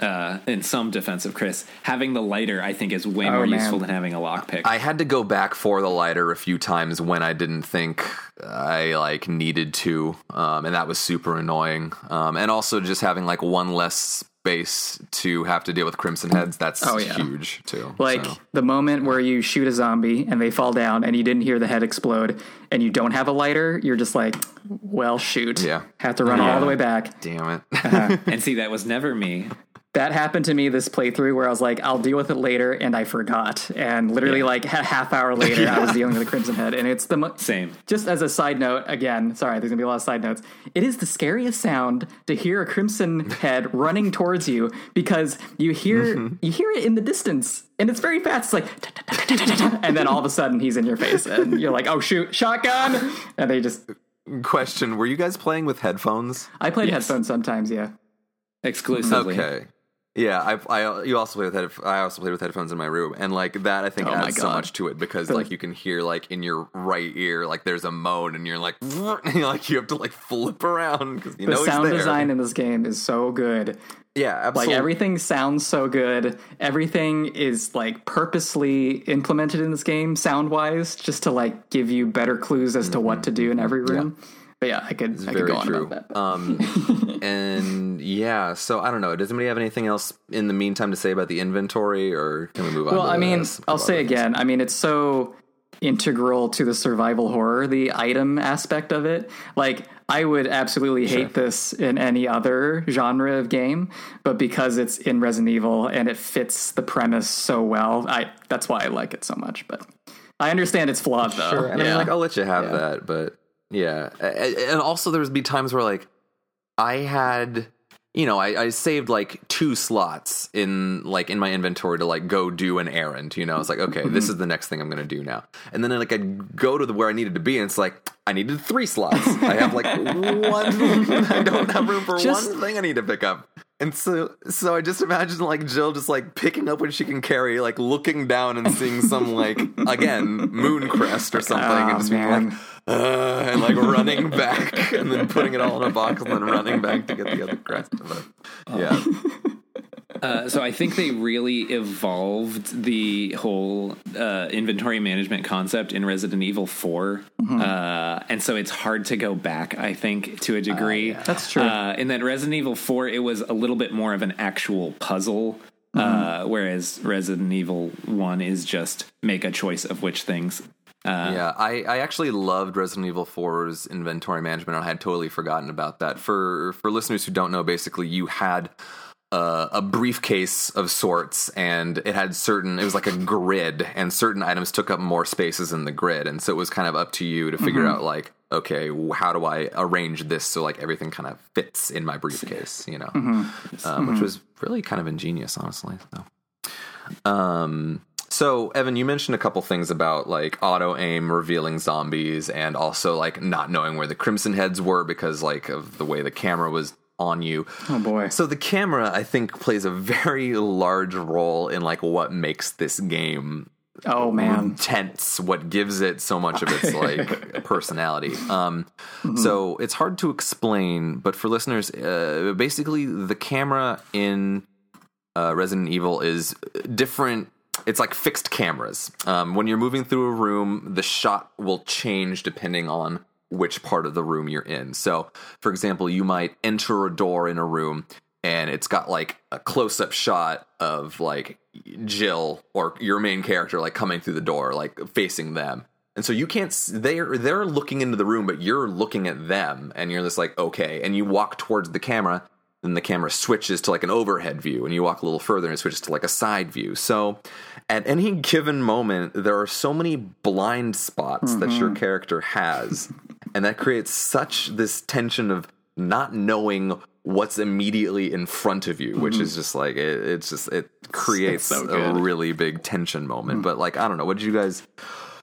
uh, in some defense of Chris, having the lighter I think is way Oh, more man. useful than having a lockpick. I had to go back for the lighter a few times when I didn't think I like needed to, um, and that was super annoying. Um, and also just having like one less space to have to deal with crimson heads. That's Oh, yeah. huge too. Like So, the moment where you shoot a zombie and they fall down and you didn't hear the head explode and you don't have a lighter, you're just like, well, shoot. Yeah. Have to run all the way back. damn it. and see, that was never me. That happened to me this playthrough where I was like, I'll deal with it later, and I forgot. And literally, like a half hour later, I was dealing with a crimson head, and it's the mo- Same. Just as a side note, again, sorry, there's gonna be a lot of side notes. It is the scariest sound to hear a crimson head running towards you because you hear mm-hmm. you hear it in the distance, and it's very fast. It's like, and then all of a sudden he's in your face, and you're like, oh shoot, shotgun! And they just, Question: Were you guys playing with headphones? I played Yes. headphones sometimes, yeah. Exclusively. Okay. Yeah, I, I you also play with head, I also played with headphones in my room, and like that, I think Oh adds so much to it because like you can hear like in your right ear, like there's a moan, and you're like, and you're like you have to like flip around because you The know sound design in this game is so good. yeah, Like everything sounds so good. Everything is like purposely implemented in this game sound wise, just to like give you better clues as to mm-hmm, what to do in mm-hmm. every room. But yeah, I could I could very go on true. about that. Um, and yeah, so I don't know. Does anybody have anything else in the meantime to say about the inventory, or can we move on? well, I mean, this? I'll say again. I mean, it's so integral to the survival horror, the item aspect of it. Like, I would absolutely hate this in any other genre of game, but because it's in Resident Evil and it fits the premise so well, I that's why I like it so much. But I understand it's flawed though. Sure. And I Yeah. mean, like, I'll let you have Yeah. that, but yeah. And also, there's be times where, like, I had, you know, I, I saved like two slots in like in my inventory to like go do an errand. You know, I was like, okay, this mm-hmm. is the next thing I'm gonna do now. And then like I'd go to the where I needed to be, and it's like I needed three slots. I have like one. I don't have room for Just- one thing I need to pick up. And so, so I just imagine like Jill just like picking up what she can carry, like looking down and seeing some like again moon crest or something, Oh, and just being man. like, uh, and like running back, and then putting it all in a box, and then running back to get the other crest. But, yeah, Uh, so I think they really evolved the whole uh, inventory management concept in Resident Evil 4 uh, and so it's hard to go back. I think to a degree. That's true. Uh, in that Resident Evil Four, it was a little bit more of an actual puzzle. Uh, whereas Resident Evil One is just make a choice of which things yeah, I, I actually loved Resident Evil 4's inventory management. I had totally forgotten about that. For for listeners who don't know, basically you had uh, a briefcase of sorts, and it had certain. It was like a grid, and certain items took up more spaces in the grid, and so it was kind of up to you to figure out like, okay, how do I arrange this so like everything kind of fits in my briefcase, you know, um, which was really kind of ingenious, honestly. So. Um, so Evan, you mentioned a couple things about like auto aim revealing zombies and also like not knowing where the crimson heads were because like of the way the camera was on you. Oh boy. So the camera I think plays a very large role in like what makes this game Oh man. tense what gives it so much of its like personality um so it's hard to explain but for listeners uh, basically the camera in uh, resident evil is different it's like fixed cameras um, when you're moving through a room the shot will change depending on which part of the room you're in so for example you might enter a door in a room and it's got like a close-up shot of like Jill or your main character like coming through the door, like facing them. And so you can't they're they're looking into the room, but you're looking at them, and you're just like okay. And you walk towards the camera, then the camera switches to like an overhead view, and you walk a little further, and it switches to like a side view. So at any given moment, there are so many blind spots that your mm-hmm. character has, and that creates such this tension of not knowing what's immediately in front of you, which is just like it, it's just it creates so a really big tension moment. But like I don't know, what did you guys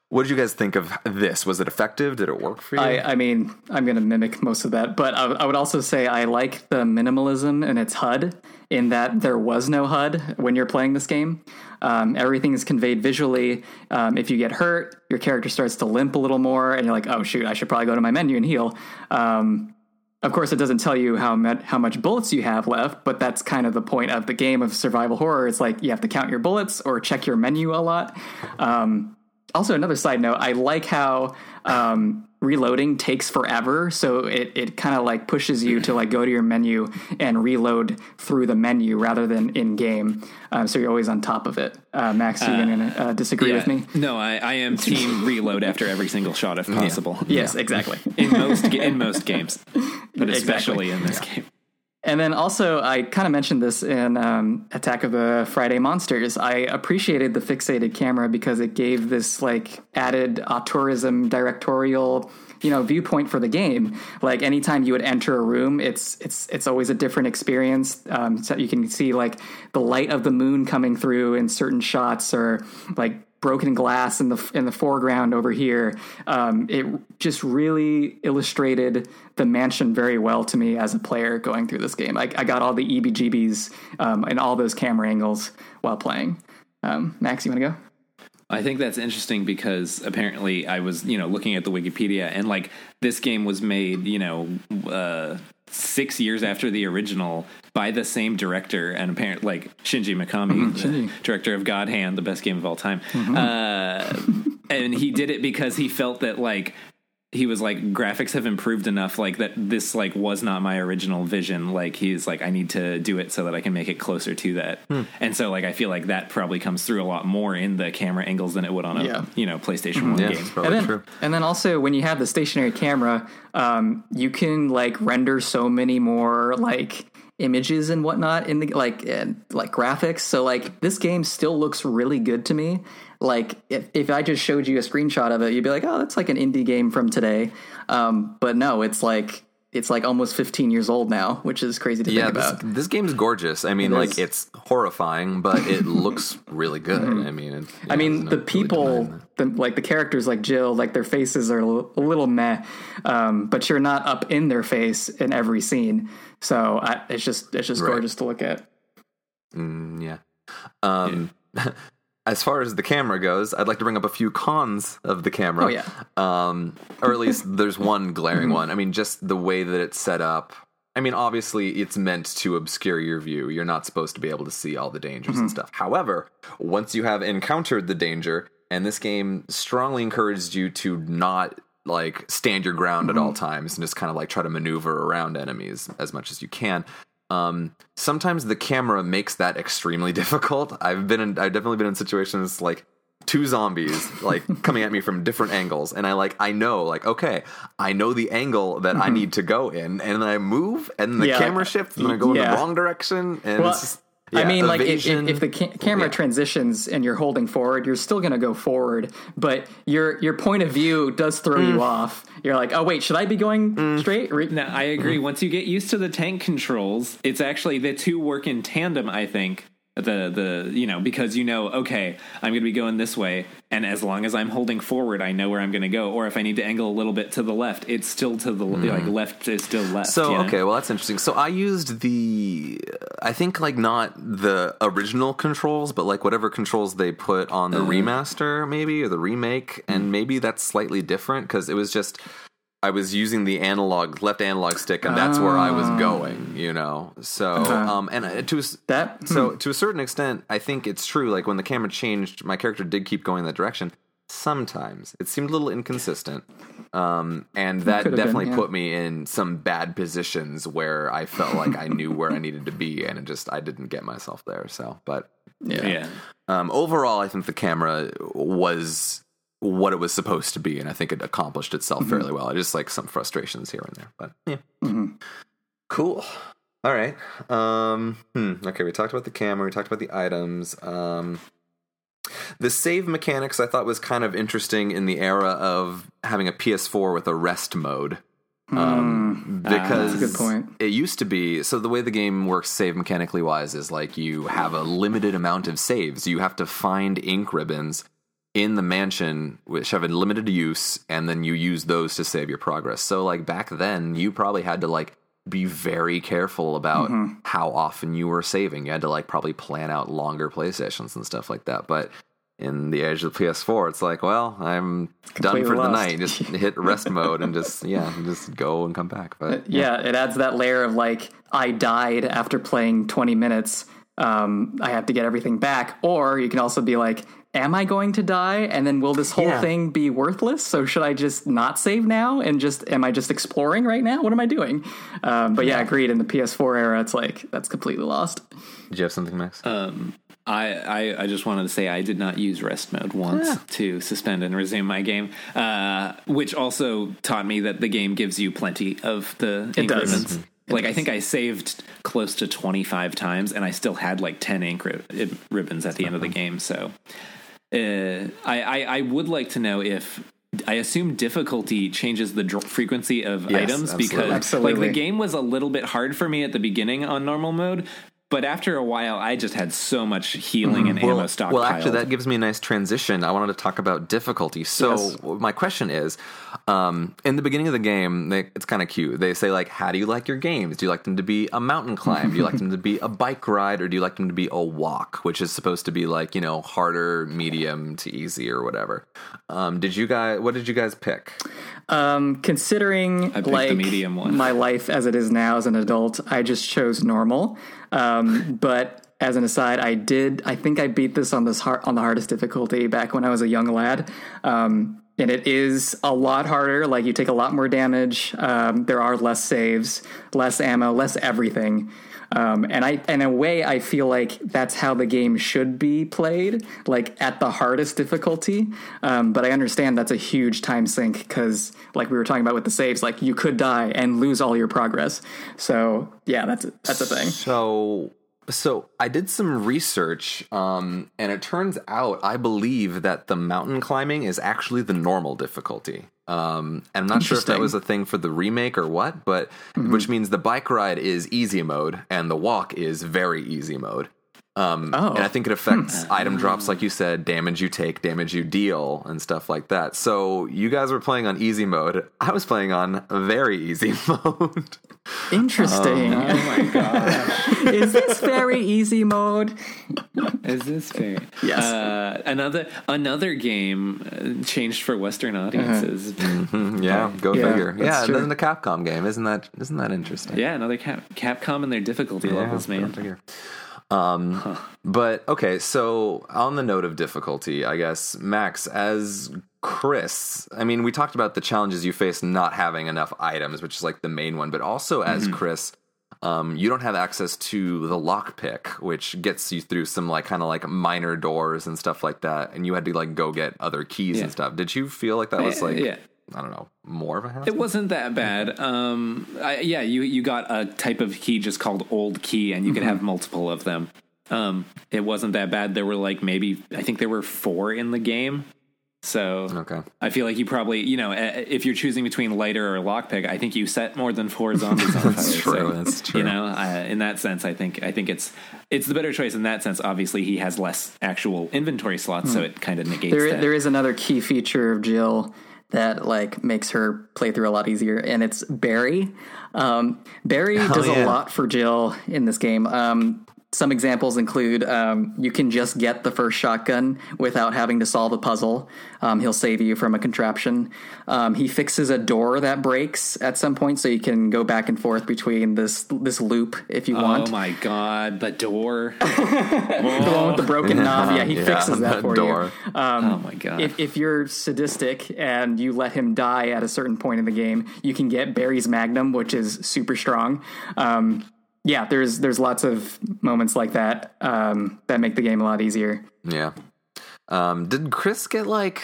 what did you guys think of this? Was it effective? Did it work for you? I, I mean, I'm going to mimic most of that, but I, I would also say I like the minimalism in its HUD, in that there was no HUD when you're playing this game. Um, everything is conveyed visually. Um, if you get hurt, your character starts to limp a little more, and you're like, "Oh shoot, I should probably go to my menu and heal." Um, of course, it doesn't tell you how met, how much bullets you have left, but that's kind of the point of the game of survival horror. It's like you have to count your bullets or check your menu a lot. Um, also, another side note: I like how um, reloading takes forever, so it it kind of like pushes you to like go to your menu and reload through the menu rather than in game. Um, so you're always on top of it. Uh, Max, you gonna uh, disagree with me? No, I, I am team reload after every single shot if possible. Yes, exactly. In most in most games, but especially Exactly. in this game. And then also, I kind of mentioned this in um, Attack of the Friday Monsters. I appreciated the fixated camera because it gave this like added auteurism directorial, you know, viewpoint for the game. Like anytime you would enter a room, it's it's it's always a different experience. Um, so you can see like the light of the moon coming through in certain shots, or like broken glass in the in the foreground over here. Um, it just really illustrated the mansion very well to me as a player going through this game. I, I got all the EBGBs um, and all those camera angles while playing. Um, Max, you want to go? I think that's interesting because apparently I was, you know, looking at the Wikipedia and like this game was made, you know, uh, six years after the original by the same director and apparently like Shinji Mikami, the director of God Hand, the best game of all time. Uh, and he did it because he felt that like he was like graphics have improved enough like that this like was not my original vision. Like he's like i need to do it so that i can make it closer to that. And so like i feel like that probably comes through a lot more in the camera angles than it would on a Yeah. you know playstation 1 yeah, game. it's probably and then, true. and then also when you have the stationary camera, um, you can like render so many more like images and whatnot in the like and like graphics. So like this game still looks really good to me. Like if if I just showed you a screenshot of it, you'd be like, oh, that's like an indie game from today. Um, but no, it's like it's like almost 15 years old now, which is crazy to Yeah, think this, about. this game's gorgeous. I mean, It like is. it's horrifying, but it looks really good. I mean, it, I mean, the people, people. the, like the characters, like Jill, like their faces are a little, a little meh, um, but you're not up in their face in every scene, so I, it's just it's just Right. gorgeous to look at. Mm, yeah. Um, as far as the camera goes, I'd like to bring up a few cons of the camera. Oh, yeah. Um, or at least there's one glaring mm-hmm. one. I mean, just the way that it's set up. I mean, obviously, it's meant to obscure your view. You're not supposed to be able to see all the dangers and mm-hmm. stuff. However, once you have encountered the danger, and this game strongly encouraged you to not like stand your ground at mm-hmm. all times and just kind of like try to maneuver around enemies as much as you can. Um, sometimes the camera makes that extremely difficult. I've been in, I've definitely been in situations like two zombies like coming at me from different angles and i like i know like okay i know the angle that i need to go in and then i move and the Yeah. camera shifts and then i go in the wrong direction and Well, it's just, I mean, like if, if, if the ca- camera Yeah. transitions and you're holding forward, you're still going to go forward, but your your point of view does throw Mm. you off. You're like, oh wait, should I be going straight? Re- No, I agree. Once you get used to the tank controls, it's actually the two work in tandem. I think the the you know because you know okay I'm going to be going this way, and as long as I'm holding forward, I know where I'm going to go. Or if I need to angle a little bit to the left, it's still to the like left is still left. So you know? okay, well that's interesting. So I used the, I think like not the original controls, but like whatever controls they put on the remaster, maybe or the remake, Hmm. and maybe that's slightly different because it was just I was using the analog left analog stick, and that's where I Ah. was going. You know, so Uh-huh. um, and uh, to a s- That- so Hmm. to a certain extent, I think it's true. Like when the camera changed, my character did keep going that direction. Sometimes it seemed a little inconsistent, um, and that Could have been, definitely yeah. put me in some bad positions where I felt like I knew where I needed to be, and it just I didn't get myself there. So, but yeah. um, overall, I think the camera was what it was supposed to be, and I think it accomplished itself Mm-hmm. fairly well. I just like some frustrations here and there, but yeah, cool. All right. Um, hmm, okay, we talked about the camera. We talked about the items. Um, the save mechanics I thought was kind of interesting in the era of having a PS4 with a rest mode. Um, because Hmm. that's a good point. it used to be so the way the game works save mechanically wise is like you have a limited amount of saves. You have to find ink ribbons in the mansion which have a limited use and then you use those to save your progress. So like back then you probably had to like be very careful about Mm-hmm. how often you were saving. You had to like probably plan out longer play sessions and stuff like that. But in the age of the PS4, it's like, well, I'm done for the night. Just hit rest mode and just yeah, just go and come back. But yeah, it adds that layer of like I died after playing 20 minutes. Um, I have to get everything back, or you can also be like, am I going to die? And then will this whole Yeah. thing be worthless? So should I just not save now and just am I just exploring right now? What am I doing? Um, but yeah, agreed. In the PS4 era, it's like that's completely lost. did you have something, Max? I, I, I just wanted to say I did not use rest mode once to suspend and resume my game, uh, which also taught me that the game gives you plenty of the ink does. ribbons. Like I think I saved close to twenty five times, and I still had like ten ink ri- ribbons at the end of the game. So uh, I, I I would like to know if. I assume difficulty changes the dr- frequency of Yes, items absolutely. because like the game was a little bit hard for me at the beginning on normal mode, but after a while I just had so much healing and ammo stockpiled. well, actually, that gives me a nice transition. I wanted to talk about difficulty. So, Yes. my question is, um, in the beginning of the game, they, it's kind of cute. They say like, "How do you like your games? Do you like them to be a mountain climb? Do you like them to be a bike ride, or do you like them to be a walk?" Which is supposed to be like you know harder, medium to easy, or whatever. Um, did you guys? What did you guys pick? Um, considering like medium one. my life as it is now as an adult, I just chose normal. Um, but as an aside, I did. I think I beat this on this hard, on the hardest difficulty back when I was a young lad. Um, and it is a lot harder. Like you take a lot more damage. Um, there are less saves, less ammo, less everything. Um, and I, in a way, I feel like that's how the game should be played, like at the hardest difficulty. Um, but I understand that's a huge time sink because, like we were talking about with the saves, like you could die and lose all your progress. So yeah, that's that's a thing. So, so I did some research, um, and it turns out I believe that the mountain climbing is actually the normal difficulty. Um, and I'm not sure if that was a thing for the remake or what, but which means the bike ride is easy mode and the walk is very easy mode. Um, Oh. and I think it affects item drops, like you said, damage you take, damage you deal, and stuff like that. So you guys were playing on easy mode. I was playing on very easy mode. Interesting. oh my god, is this very easy mode? is this fair? Yes. Uh, another another game uh, changed for Western audiences. yeah, go Yeah, figure. that's Yeah, true. another Capcom game. Isn't that isn't that interesting? Yeah, another Cap- Capcom and their difficulty levels, go man. figure. Um, but okay. So on the note of difficulty, I guess Max, as Chris, I mean, we talked about the challenges you face not having enough items, which is like the main one, but also as Mm-hmm. Chris, um, you don't have access to the lockpick, which gets you through some like kind of like minor doors and stuff like that, and you had to like go get other keys Yeah. and stuff. Did you feel like that was like yeah. I don't know more of a hassle? It wasn't that bad. Um, I, yeah, you you got a type of key just called old key, and you could have multiple of them. Um, it wasn't that bad. There were like maybe I think there were four in the game. So Okay. I feel like you probably you know uh, if you're choosing between lighter or lockpick, I think you set more than four zombies on fire. That's true, So, that's true. You know, uh, in that sense, I think I think it's it's the better choice in that sense. Obviously, he has less actual inventory slots, so it kind of negates There, that. there is another key feature of Jill that like makes her playthrough a lot easier, and it's Barry. Um, Barry does yeah. a lot for Jill in this game. Um, some examples include um, you can just get the first shotgun without having to solve a puzzle. Um, he'll save you from a contraption. Um, he fixes a door that breaks at some point, so you can go back and forth between this this loop if you want. Oh my god, the door! the one with the broken knob, yeah, he Yeah, fixes that that for door. you. oh my god! if, if you're sadistic and you let him die at a certain point in the game, you can get Barry's Magnum, which is super strong. Um, yeah, there's there's lots of moments like that um, that make the game a lot easier. Yeah. Um, did Chris get like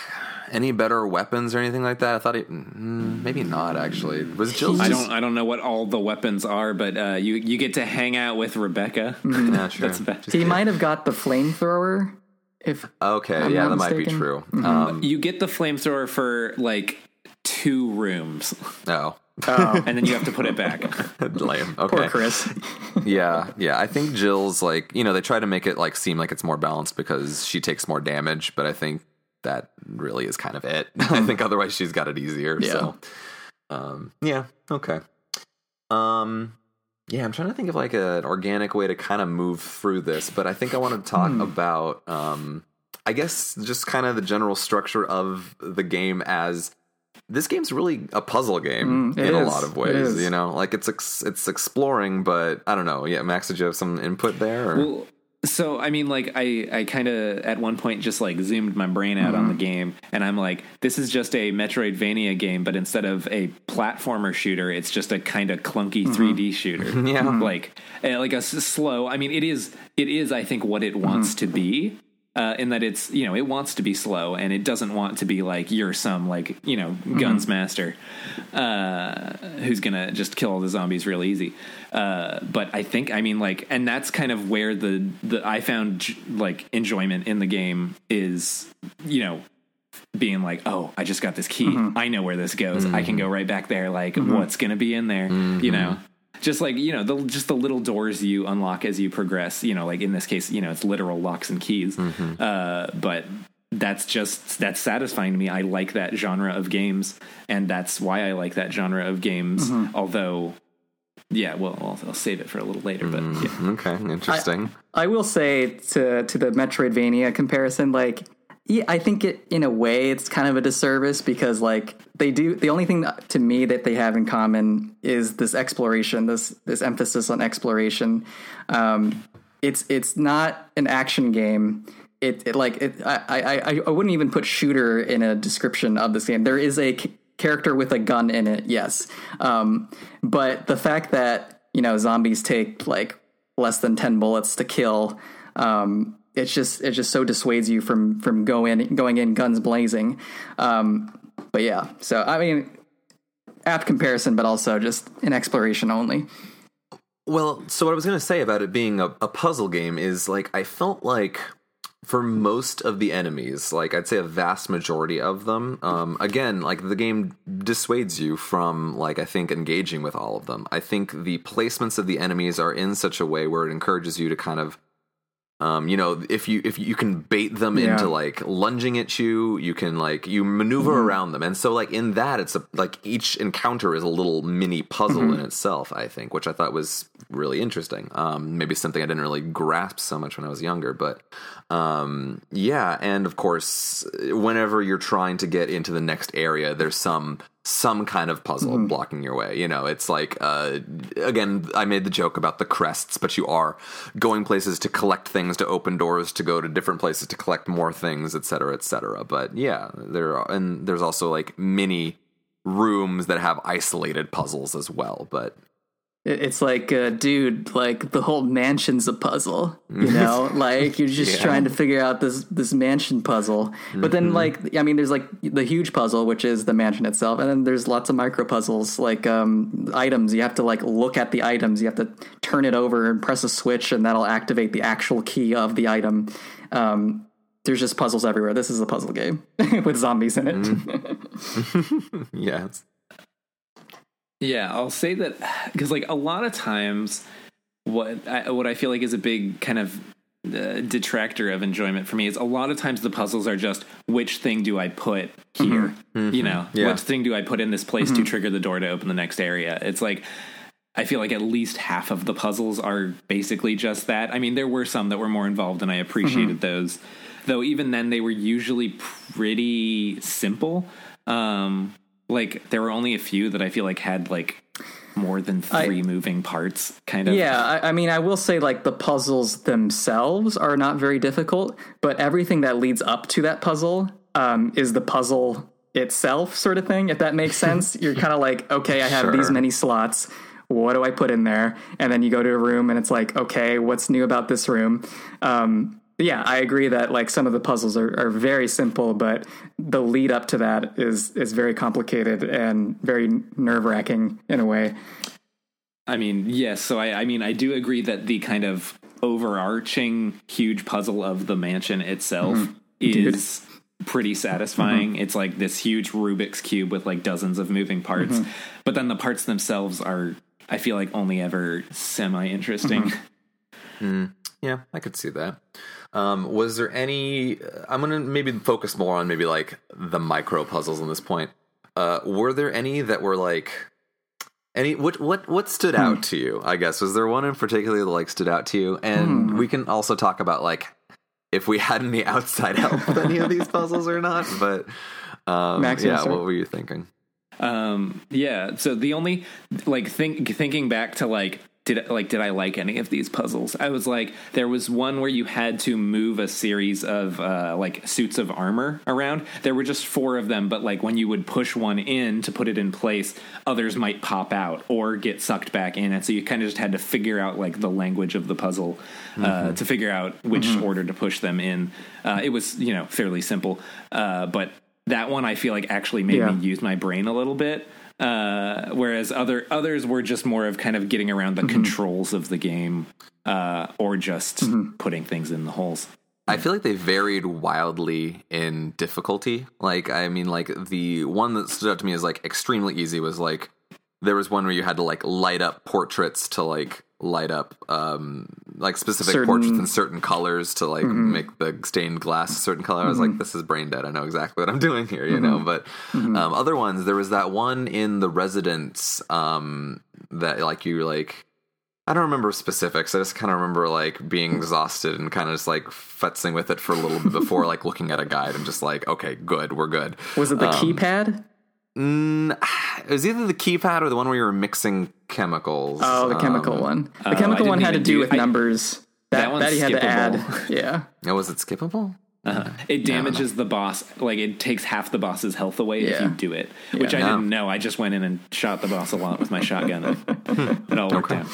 any better weapons or anything like that? I thought he mm, maybe not actually. Was Jill? I don't I don't know what all the weapons are, but uh, you you get to hang out with Rebecca. Yeah, sure. That's bad. He might have got the flamethrower. If Okay, I'm yeah, not that might be true. Mm-hmm. Um, You get the flamethrower for like two rooms, no, and then you have to put it back. lame. poor Okay, Chris, yeah, yeah. I think Jill's like you know they try to make it like seem like it's more balanced because she takes more damage, but I think that really is kind of it. I think otherwise she's got it easier. Yeah. So, um, yeah, okay. Um, yeah, I'm trying to think of like an organic way to kind of move through this, but I think I want to talk about, um, I guess, just kind of the general structure of the game as this game's really a puzzle game Mm, it in a lot of ways. You know, like it's ex- it's exploring, but I don't know. Yeah, Max, did you have some input there? Or? Well, so I mean, like I I kind of at one point just like zoomed my brain out on the game, and I'm like, this is just a Metroidvania game, but instead of a platformer shooter, it's just a kind of clunky 3D shooter. Yeah. like uh, like a slow. I mean, it is it is I think what it wants to be. Uh, in that it's you know it wants to be slow and it doesn't want to be like you're some like you know guns master uh, who's gonna just kill all the zombies real easy. Uh, but I think I mean like, and that's kind of where the the I found j- like enjoyment in the game is you know being like, oh, I just got this key. I know where this goes. I can go right back there. Like, what's gonna be in there? You know. Just like you know, the just the little doors you unlock as you progress. You know, like in this case, you know, it's literal locks and keys. Mm-hmm. Uh, but that's just that's satisfying to me. I like that genre of games, and that's why I like that genre of games. Mm-hmm. Although, yeah, well, I'll, I'll save it for a little later. But mm-hmm. yeah. okay, interesting. I will say to to the Metroidvania comparison, like yeah, I think it in a way it's kind of a disservice because like they do the only thing that, to me that they have in common is this exploration, this this emphasis on exploration. Um, it's it's not an action game. It, it like it, I, I I wouldn't even put shooter in a description of this game. There is a c- character with a gun in it, yes, um, but the fact that you know zombies take like less than 10 bullets to kill um it's just it just so dissuades you from from going going in guns blazing um but yeah so i mean apt comparison but also just an exploration only Well, so what I was going to say about it being a, a puzzle game is like I felt like for most of the enemies, like I'd say a vast majority of them, um, again, like the game dissuades you from like I think engaging with all of them. I think the placements of the enemies are in such a way where it encourages you to kind of um, you know, if you if you can bait them Yeah. into like lunging at you, you can like you maneuver around them, and so like in that, it's a like each encounter is a little mini puzzle in itself. I think, which I thought was really interesting. Um, maybe something I didn't really grasp so much when I was younger, but um, yeah. And of course, whenever you're trying to get into the next area, there's some some kind of puzzle blocking your way. You know, it's like uh, again, I made the joke about the crests, but you are going places to collect things, to open doors, to go to different places to collect more things, et cetera, et cetera. But yeah, there are, and there's also like mini rooms that have isolated puzzles as well. But It's like, uh, dude, like the whole mansion's a puzzle. You know, like you're just trying to figure out this this mansion puzzle. But then, like, I mean, there's like the huge puzzle, which is the mansion itself, and then there's lots of micro puzzles, like um, items. You have to like look at the items. You have to turn it over and press a switch, and that'll activate the actual key of the item. Um, there's just puzzles everywhere. This is a puzzle game with zombies in it. yeah, it's, Yeah, I'll say that because like a lot of times, what I, what I feel like is a big kind of uh, detractor of enjoyment for me is a lot of times the puzzles are just which thing do I put here? You know, Yeah. which thing do I put in this place to trigger the door to open the next area? It's like. I feel like at least half of the puzzles are basically just that. I mean, there were some that were more involved, and I appreciated those. Though even then, they were usually pretty simple. Um, like there were only a few that I feel like had like more than three moving parts. Kind of. Yeah, I, I mean, I will say like the puzzles themselves are not very difficult, but everything that leads up to that puzzle um, is the puzzle itself, sort of thing. If that makes sense, you're kind of like, okay, I have these many slots. What do I put in there? And then you go to a room, and it's like, okay, what's new about this room? Um, yeah, I agree that like some of the puzzles are, are very simple, but the lead up to that is is very complicated and very nerve wracking in a way. I mean, yes. So I, I mean, I do agree that the kind of overarching huge puzzle of the mansion itself mm-hmm. is pretty satisfying. Mm-hmm. It's like this huge Rubik's cube with like dozens of moving parts, mm-hmm. but then the parts themselves are, I feel like, only ever semi interesting. Hmm. yeah, I could see that. Um, was there any? I'm gonna maybe focus more on maybe like the micro puzzles on this point. Uh, were there any that were like any what what what stood out to you? I guess was there one in particular that like stood out to you? And we can also talk about like if we had any outside help with any of these puzzles or not. But um, Max, yeah, wanna what were you thinking? Um, yeah. So the only like think thinking back to like did like did I like any of these puzzles? I was like there was one where you had to move a series of uh, like suits of armor around. There were just four of them, but like when you would push one in to put it in place, others might pop out or get sucked back in, and so you kind of just had to figure out like the language of the puzzle uh, to figure out which order to push them in. Uh, it was you know fairly simple, uh, but that one I feel like actually made Yeah. me use my brain a little bit. Uh, whereas other others were just more of kind of getting around the controls of the game, uh, or just putting things in the holes. I feel like they varied wildly in difficulty. Like, I mean, like the one that stood out to me as like extremely easy was like there was one where you had to like light up portraits to like light up um like specific Certain- portraits in certain colors to like make the stained glass a certain color. I was like, this is brain dead. I know exactly what I'm doing here, you know. But um, other ones, there was that one in the residence um that like you like I don't remember specifics. I just kind of remember like being exhausted and kind of just like futzing with it for a little bit before like looking at a guide and just like, okay, good, we're good. Was it the keypad? Mm, it was either the keypad or the one where you were mixing chemicals. Oh, the chemical Um, one. The I chemical one didn't had to do do- with I- numbers. That, that one's that he had to add. Yeah. Oh, was it skippable? It damages the boss. Like it takes half the boss's health away if you do it, which I Yeah. didn't know. I just went in and shot the boss a lot with my shotgun. And it all worked Okay. out.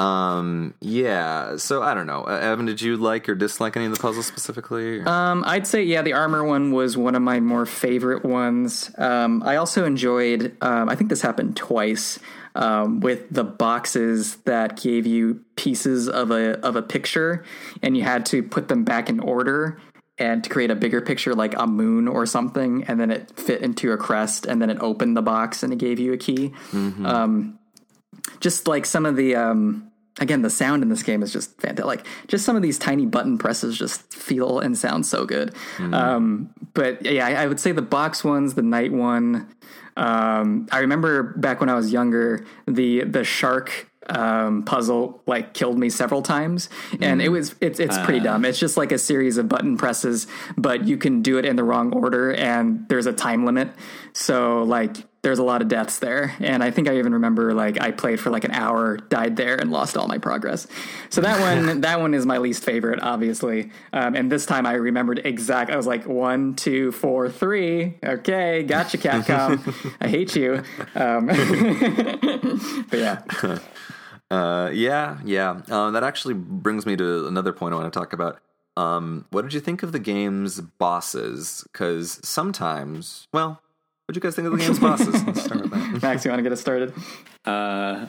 Um, yeah. So I don't know. Evan, did you like or dislike any of the puzzles specifically? Um, I'd say yeah, the armor one was one of my more favorite ones. Um, I also enjoyed. Um, I think this happened twice um, with the boxes that gave you pieces of a of a picture, and you had to put them back in order and to create a bigger picture, like a moon or something, and then it fit into a crest, and then it opened the box and it gave you a key. Um, just like some of the um again the sound in this game is just fantastic. Like just some of these tiny button presses just feel and sound so good. Um but yeah I, I would say the box ones the night one um i remember back when i was younger the the shark um puzzle like killed me several times and it was it's it's pretty dumb it's just like a series of button presses but you can do it in the wrong order and there's a time limit so like there's a lot of deaths there, and I think I even remember like I played for like an hour, died there, and lost all my progress. So that one, that one is my least favorite, obviously. Um, and this time I remembered exact. I was like one, two, four, three. Okay, gotcha, Capcom. I hate you. Um, but yeah, Uh, yeah, yeah. Uh, that actually brings me to another point I want to talk about. Um, what did you think of the game's bosses? Because sometimes, well, what did you guys think of the game's bosses? Let's start with that. Max, you want to get us started? uh,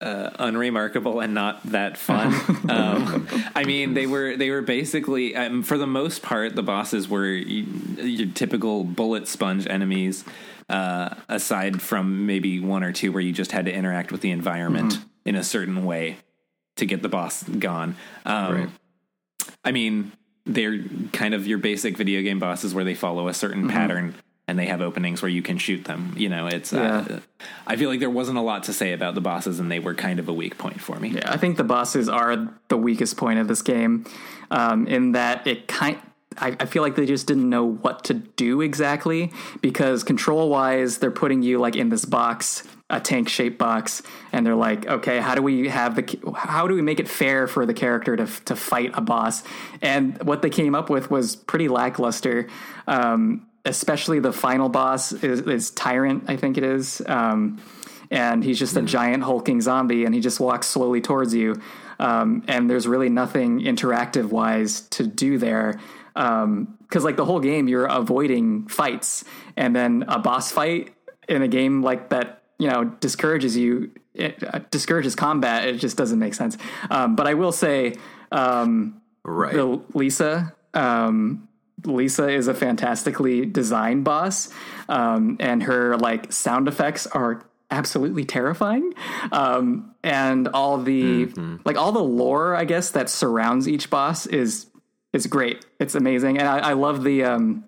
uh, unremarkable and not that fun. um, I mean, they were they were basically um, for the most part the bosses were your typical bullet sponge enemies. Uh, aside from maybe one or two where you just had to interact with the environment in a certain way to get the boss gone. Um, Right. I mean, they're kind of your basic video game bosses where they follow a certain pattern and they have openings where you can shoot them. You know, it's. Uh, Yeah. I feel like there wasn't a lot to say about the bosses, and they were kind of a weak point for me. Yeah, I think the bosses are the weakest point of this game, um, in that it kind. I, I feel like they just didn't know what to do exactly because control wise, they're putting you like in this box, a tank shaped box, and they're like, okay, how do we have the how do we make it fair for the character to to fight a boss? And what they came up with was pretty lackluster. Um, especially the final boss is, is Tyrant, I think it is. Um, and he's just a giant hulking zombie and he just walks slowly towards you um, and there's really nothing interactive wise to do there because like the whole game you're avoiding fights and then a boss fight in a game like that you know discourages you it uh, discourages combat it just doesn't make sense um, but i will say um, Right. the Lisa. Lisa is a fantastically designed boss, um, and her like sound effects are absolutely terrifying. Um, and all the like all the lore, I guess, that surrounds each boss is is great. It's amazing, and I, I love the. Um,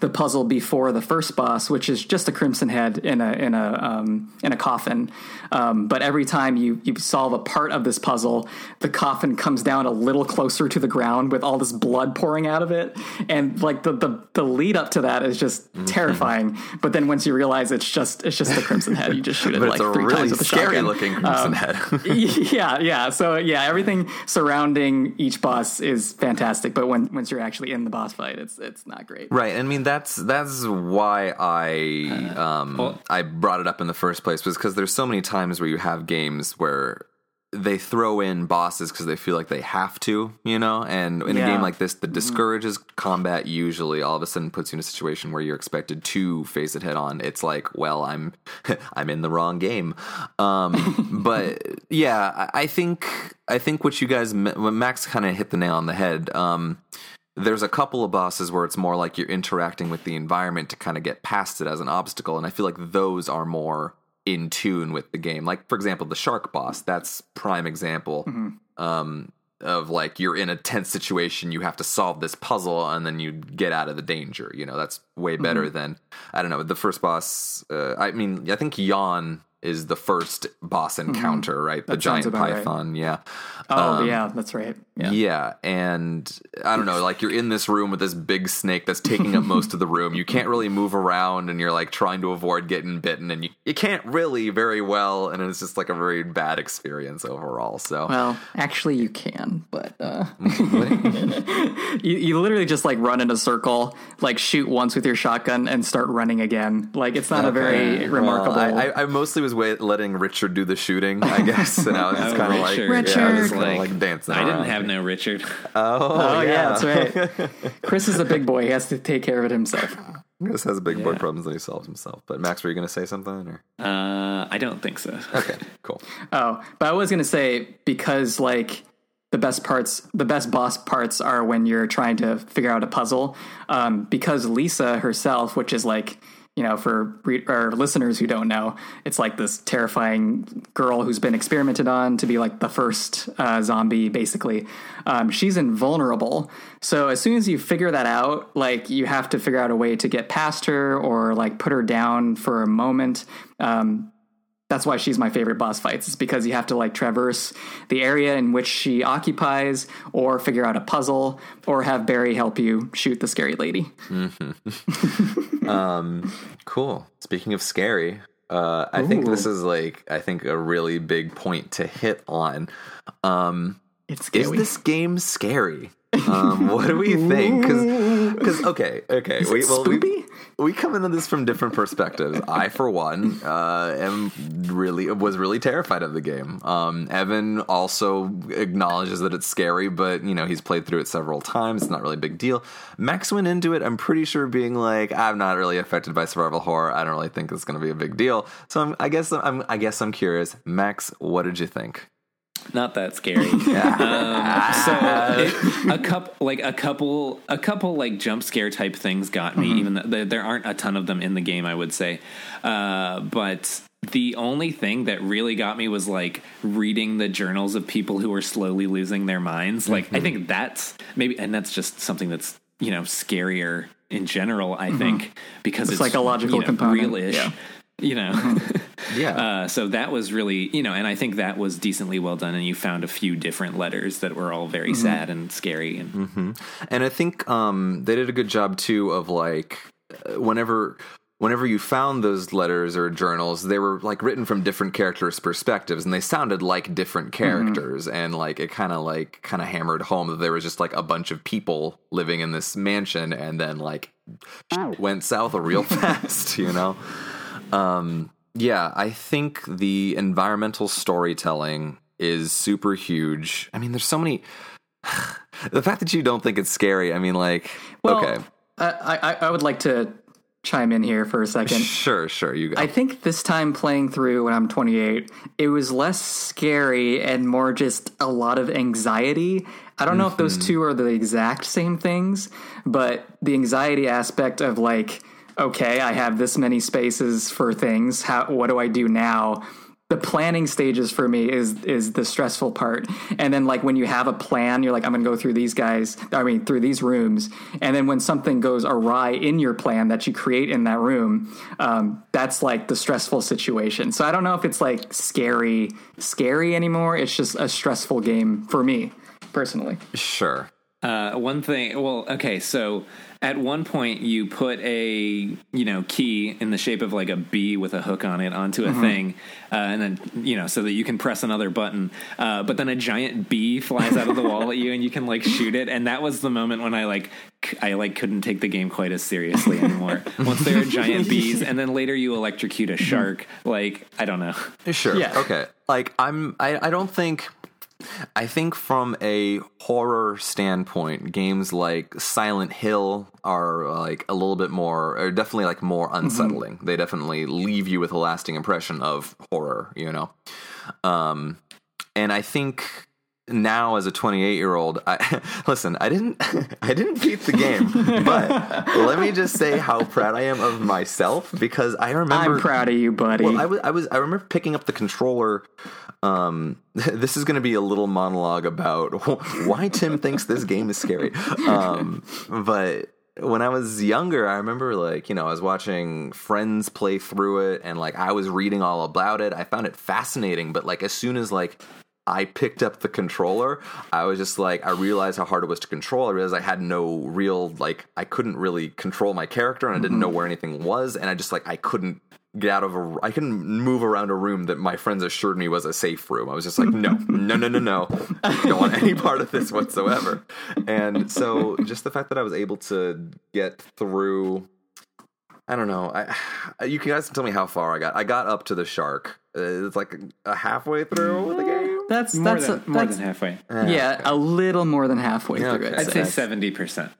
the puzzle before the first boss, which is just a crimson head in a in a um, in a coffin. Um, but every time you you solve a part of this puzzle, the coffin comes down a little closer to the ground with all this blood pouring out of it, and like the the, the lead up to that is just terrifying. But then once you realize it's just it's just the crimson head, you just shoot it like three really times with the scary shotgun. looking crimson Um, head. yeah, yeah. So yeah, everything surrounding each boss is fantastic, but when once you're actually in the boss fight, it's it's not great. Right. I mean that's that's why I um well- I brought it up in the first place was because there's so many times where you have games where they throw in bosses because they feel like they have to, you know. And in a game like this, that discourages combat usually all of a sudden puts you in a situation where you're expected to face it head on. It's like, well, I'm I'm in the wrong game. Um, but yeah, I I think I think what you guys what Max kind of hit the nail on the head. Um, there's a couple of bosses where it's more like you're interacting with the environment to kind of get past it as an obstacle and i feel like those are more in tune with the game. Like for example the shark boss that's prime example um, of like you're in a tense situation you have to solve this puzzle and then you get out of the danger you know? That's way better than i don't know the first boss uh, i mean i think yawn is the first boss mm-hmm. encounter right the That giant about right. python yeah Oh yeah, um, that's right. Yeah. yeah, and I don't know, like you're in this room with this big snake that's taking up most of the room. You can't really move around, and you're like trying to avoid getting bitten, and you, you can't really very well, and it's just like a very bad experience overall. So, Well, actually, you can, but uh, mm-hmm. You, you literally just like run in a circle, like shoot once with your shotgun and start running again. Like it's not a very remarkable. Well, I, I, I mostly was wait, letting Richard do the shooting, I guess, and I was just Oh, kind of like, Richard. yeah, I was Richard. kinda like dancing. I didn't around. have no Richard. Oh, oh yeah. yeah, that's right. Chris is a big boy; he has to take care of it himself. Chris has big boy problems that he solves himself. But Max, were you going to say something? Or Uh, I don't think so. okay, cool. Oh, but I was gonna say because like the best parts, the best boss parts are when you're trying to figure out a puzzle. Um, because Lisa herself, which is like you know for re- listeners who don't know, it's like this terrifying girl who's been experimented on to be like the first uh, zombie, basically. Um, she's invulnerable, so as soon as you figure that out, like you have to figure out a way to get past her or like put her down for a moment. Um, that's why she's my favorite boss fights. It's because you have to like traverse the area in which she occupies, or figure out a puzzle, or have Barry help you shoot the scary lady. Cool. Speaking of scary, uh, I think this is like I think a really big point to hit on. Um, It's is this game scary? Um, what do we think? Because okay, okay, we, it well, we, spoopy? we come into this from different perspectives. I, for one, uh, am really was really terrified of the game. Um, Evan also acknowledges that it's scary, but you know he's played through it several times. It's not really a big deal. Max went into it. I'm pretty sure being like, I'm not really affected by survival horror. I don't really think it's going to be a big deal. So I'm, I guess I'm I guess I'm curious. Max, what did you think? Not that scary. um, so it, a couple, like a couple, a couple like jump scare type things got me. Even though there, aren't a ton of them in the game, I would say. Uh, but the only thing that really got me was like reading the journals of people who were slowly losing their minds. Like I think that's maybe, and that's just something that's you know scarier in general. I think because it's, psychological you know, component, real-ish. yeah. You know. Yeah. Uh, so that was really, you know, and I think that was decently well done. And you found a few different letters that were all very sad and scary. And And I think um, they did a good job too of like uh, whenever whenever you found those letters or journals, they were like written from different characters' perspectives, and they sounded like different characters, and like it kind of like kind of hammered home that there was just like a bunch of people living in this mansion, and then like shit went south real fast, you know. Um, yeah, I think the environmental storytelling is super huge. I mean, there's so many. the fact that you don't think it's scary, I mean, like, Well, okay, I, I, I would like to chime in here for a second. sure, sure, you go. I think this time playing through when I'm 28, it was less scary and more just a lot of anxiety. I don't know if those two are the exact same things, but the anxiety aspect of like, okay, I have this many spaces for things. How what do I do now? The planning stages for me is is the stressful part. And then like when you have a plan, you're like, I'm gonna go through these guys, I mean through these rooms. And then when something goes awry in your plan that you create in that room, um, that's like the stressful situation. So I don't know if it's like scary, scary anymore. It's just a stressful game for me personally. sure. uh, one thing, well, okay, so at one point you put a you know key in the shape of like a B with a hook on it onto a thing, uh, and then you know so that you can press another button. Uh, but then a giant bee flies out of the wall at you, and you can like shoot it. And that was the moment when I like c- I like couldn't take the game quite as seriously anymore. Once there are giant bees, and then later you electrocute a shark. Like I don't know. Sure. Yeah. Okay. Like I'm I, I don't think I think from a horror standpoint, games like Silent Hill are like a little bit more are definitely like more unsettling. They definitely leave you with a lasting impression of horror, you know. Um and I think now as a 28 year old I listen I didn't I didn't beat the game but let me just say how proud I am of myself because I remember I'm proud of you, buddy. well, I was, I was, I remember picking up the controller. Um, this is going to be a little monologue about why Tim thinks this game is scary. Um, but when I was younger, I remember like you know I was watching friends play through it, and like I was reading all about it. I found it fascinating, but like as soon as like I picked up the controller, I was just like, I realized how hard it was to control. I realized I had no real, like, I couldn't really control my character and I didn't know where anything was. And I just, like, I couldn't get out of a, I couldn't move around a room that my friends assured me was a safe room. I was just like, no, no, no, no, no. I don't want any part of this whatsoever. And so just the fact that I was able to get through I don't know. I you guys can tell me how far I got. I got up to the shark. Uh, It's like a halfway through the game. That's More that's than a, more that's, than halfway. Uh, yeah, a little more than halfway Yeah, through okay. it. I'd say seventy percent.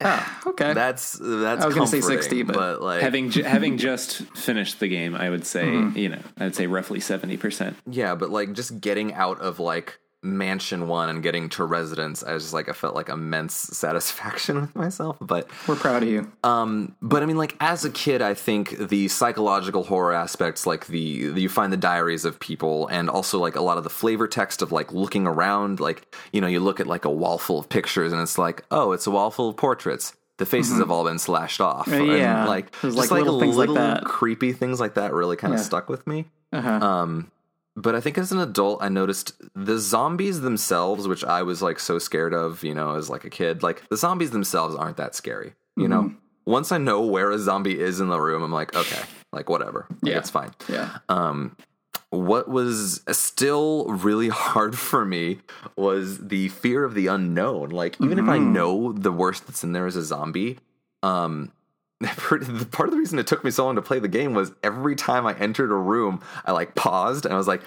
Oh, okay. That's that's I was gonna say comforting, 60, but like having ju- having just finished the game, I would say mm-hmm. you know I'd say roughly seventy percent. yeah, but like just getting out of like mansion one and getting to residence, I was just like I felt like immense satisfaction with myself. But We're proud of you. Um, but I mean, like as a kid, I think the psychological horror aspects, like the you find the diaries of people, and also like a lot of the flavor text of like looking around, like you know, you look at like a wall full of pictures, and it's like, oh, it's a wall full of portraits. The faces have all been slashed off. Uh, yeah. and, like There's, just like, like, little things like little that. creepy things like that really kind of Yeah. stuck with me. Um, but I think as an adult, I noticed the zombies themselves, which I was like so scared of, you know, as like a kid. Like the zombies themselves aren't that scary, you know. Once I know where a zombie is in the room, I'm like, okay, like whatever, like, Yeah. it's fine. Yeah. Um, what was still really hard for me was the fear of the unknown. Like, even if I know the worst that's in there is a zombie, um, part of the reason it took me so long to play the game was every time I entered a room, I like paused and I was like,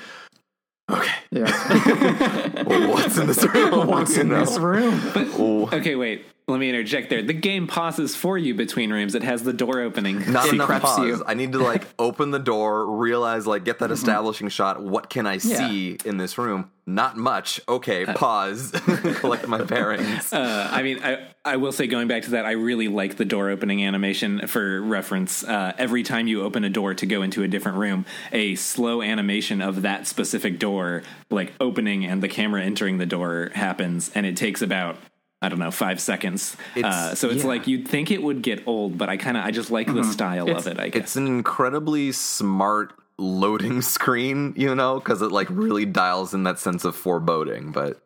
okay, Yeah. what's in this room? What's in know? this room? Oh, Okay, wait. Let me interject there. The game pauses for you between rooms. It has the door opening. Not It enough pause. you. I need to like open the door, realize like get that establishing shot. What can I see in this room? Not much. Okay, pause. Collect my bearings. Uh, I mean, I, I will say, going back to that, I really like the door opening animation. For reference, uh, every time you open a door to go into a different room, a slow animation of that specific door, like opening and the camera entering the door, happens, and it takes about. I don't know, five seconds. It's- Uh, so it's yeah. like you'd think it would get old, but I kind of I just like the style of it. I guess. It's an incredibly smart loading screen, you know, because it like really dials in that sense of foreboding. But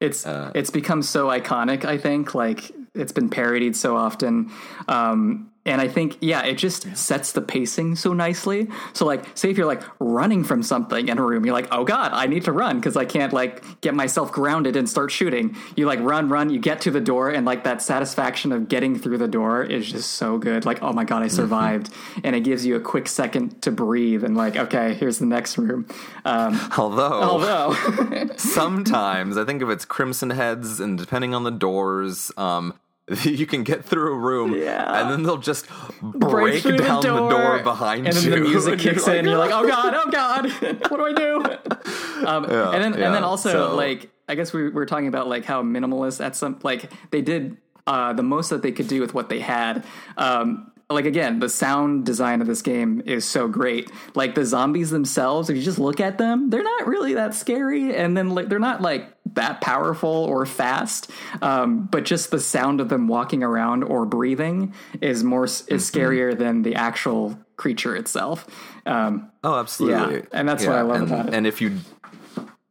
It's it's become so iconic. I think like it's been parodied so often, um, and I think yeah, it just sets the pacing so nicely. So like, say if you're like running from something in a room, you're like, oh god, I need to run because I can't like get myself grounded and start shooting. You like run, run, you get to the door, and like that satisfaction of getting through the door is just so good. Like, oh my god, I survived, and it gives you a quick second to breathe and like, okay, here's the next room. Um, although, although. sometimes I think if it's Crimson Heads and depending on the doors, um, you can get through a room Yeah. and then they'll just break, through down the door, behind you. and then the music And kicks in, and You're like, oh god, oh god, what do I do? Um, and then yeah, and then also so- like I guess we were talking about like how minimalist at some like they did uh, the most that they could do with what they had. Um, like again, the sound design of this game is so great. Like the zombies themselves, if you just look at them, they're not really that scary, and then like they're not like that powerful or fast. Um, but just the sound of them walking around or breathing is more is scarier than the actual creature itself. Um, Oh, absolutely. Yeah, and that's what I love and, about it. And if you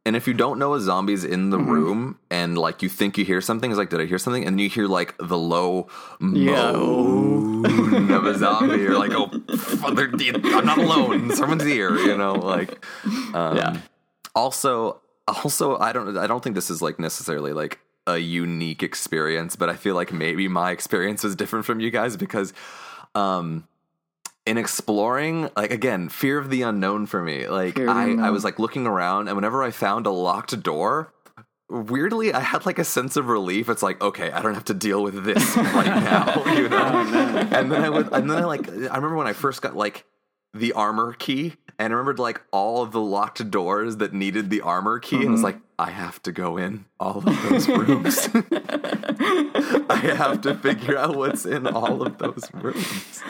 and if you don't know a zombie's in the room and like you think you hear something, it's like, did I hear something? And you hear like the low Yeah. moan of a zombie. You're like, oh, I'm not alone. Someone's here. You know, like. Um, yeah. Also, also, I don't, I don't think this is like necessarily like a unique experience, but I feel like maybe my experience was different from you guys because, um, in exploring, like again, fear of the unknown for me. Like Fear of the I, I was like looking around, and whenever I found a locked door. Weirdly, I had like a sense of relief. It's like, okay, I don't have to deal with this right now, you know. Oh, and then I would, and then I like, I remember when I first got like the armor key and I remembered like all of the locked doors that needed the armor key and was like I have to go in all of those rooms. I have to figure out what's in all of those rooms.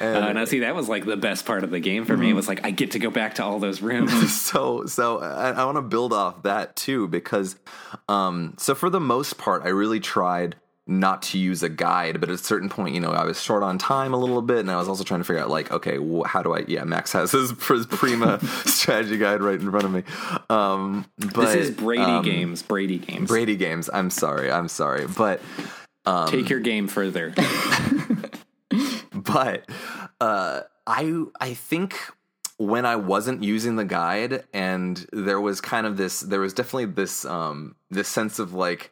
And Uh, now, see, that was like the best part of the game for me. It was like I get to go back to all those rooms. so so I, I want to build off that too because um so for the most part I really tried not to use a guide but at a certain point you know I was short on time a little bit and I was also trying to figure out like okay how do I yeah Max has his, his Prima strategy guide right in front of me um but this is Brady um, games. Brady games. Brady games I'm sorry I'm sorry but Take your game further. but uh, I I think when I wasn't using the guide and there was kind of this there was definitely this um this sense of like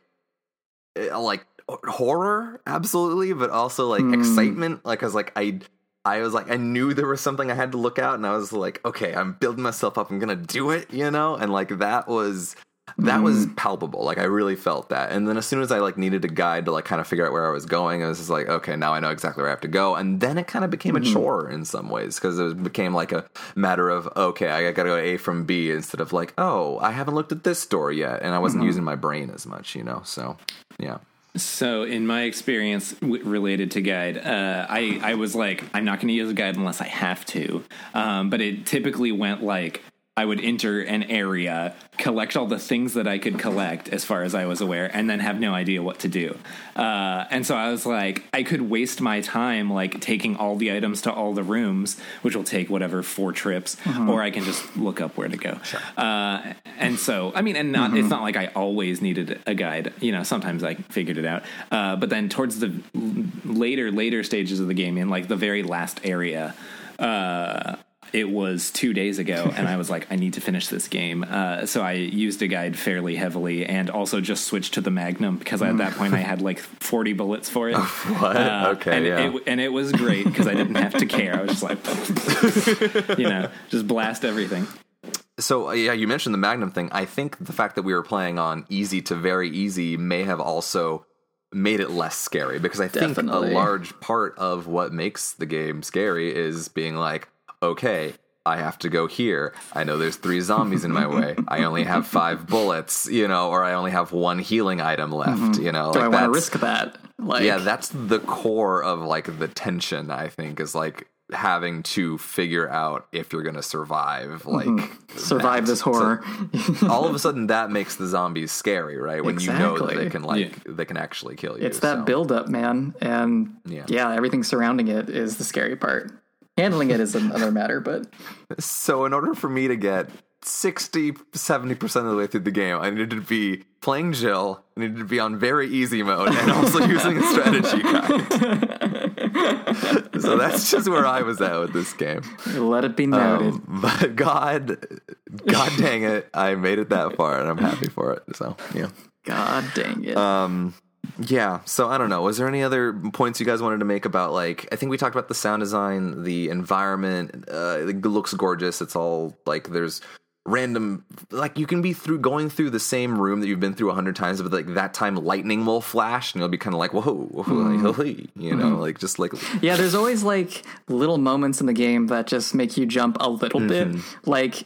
eh, like horror absolutely but also like hmm. excitement like I was like I I was like I knew there was something I had to look out and I was like okay I'm building myself up I'm to do it you know? And like that was that was hmm. palpable like i really felt that. And then as soon as i like needed a guide to like kind of figure out where i was going i was just like okay now i know exactly where i have to go. And then it kind of became a mm-hmm. chore in some ways because it became like a matter of okay i gotta go a from b instead of like oh i haven't looked at this store yet and i wasn't mm-hmm. using my brain as much you know? So yeah So, in my experience w- related to guide, uh, I I was like, I'm not going to use a guide unless I have to. Um, but it typically went like I would enter an area, collect all the things that I could collect as far as I was aware, and then have no idea what to do. Uh, and so I was like, I could waste my time like taking all the items to all the rooms, which will take whatever four trips, or I can just look up where to go. Uh, and so, I mean, and not it's not like I always needed a guide. You know, sometimes I figured it out. Uh, but then towards the later later stages of the game, in like the very last area. Uh, it was two days ago, and I was like, I need to finish this game. Uh, so I used a guide fairly heavily, and also just switched to the Magnum because at that point I had like forty bullets for it. What? Uh, okay, and yeah. it, and it was great because I didn't have to care. I was just like, you know, just blast everything. So uh, yeah, you mentioned the Magnum thing. I think the fact that we were playing on easy to very easy may have also made it less scary because I think a large part of what makes the game scary is being like, okay, I have to go here. I know there's three zombies in my way. I only have five bullets, you know, or I only have one healing item left, mm-hmm. you know. Do I like want to risk that? Like, yeah, that's the core of like the tension. I think is like having to figure out if you're going to survive. Mm-hmm. Like survive that. this horror. So all of a sudden, that makes the zombies scary, right? When you know that they can like they can actually kill you. it's that so. build up, man, and Yeah. yeah. everything surrounding it is the scary part. Handling it is another matter, but So in order for me to get 60 70% of the way through the game, I needed to be playing Jill, I needed to be on very easy mode and also using a strategy guide. so that's just where I was at with this game. let it be noted. Um, but God, God dang it, I made it that far, and I'm happy for it. So yeah, God dang it. um, yeah. So I don't know. Was there any other points you guys wanted to make about like? I think we talked about the sound design, the environment. Uh, it looks gorgeous. It's all like there's random like you can be through going through the same room that you've been through a hundred times but like that time lightning will flash and you'll be kind of like whoa, whoa you know like just like Yeah, there's always like little moments in the game that just make you jump a little bit. Mm-hmm. Like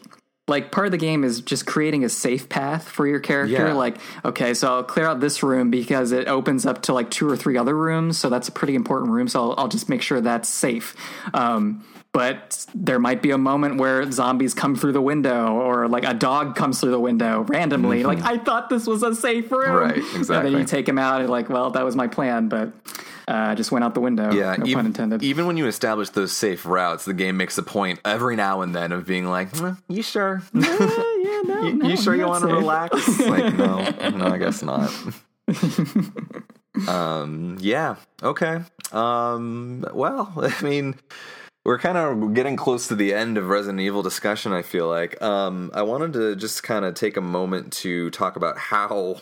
like part of the game is just creating a safe path for your character. Yeah. Like, okay, so I'll clear out this room because it opens up to like two or three other rooms, so that's a pretty important room. So I'll, I'll just make sure that's safe. Um, but there might be a moment where zombies come through the window, or like a dog comes through the window randomly. Like, I thought this was a safe room, Mm-hmm. Right, And then exactly. you take him out, and like, well, that was my plan, but uh, just went out the window. Yeah, no ev- pun intended. Even when you establish those safe routes, the game makes a point every now and then of being like, "Hmm, "You sure? yeah, no, you, no, you sure you want to relax?" like, no, no, I guess not. um, yeah, okay. Um, well, I mean, we're kind of getting close to the end of Resident Evil discussion. I feel like um, I wanted to just kind of take a moment to talk about how.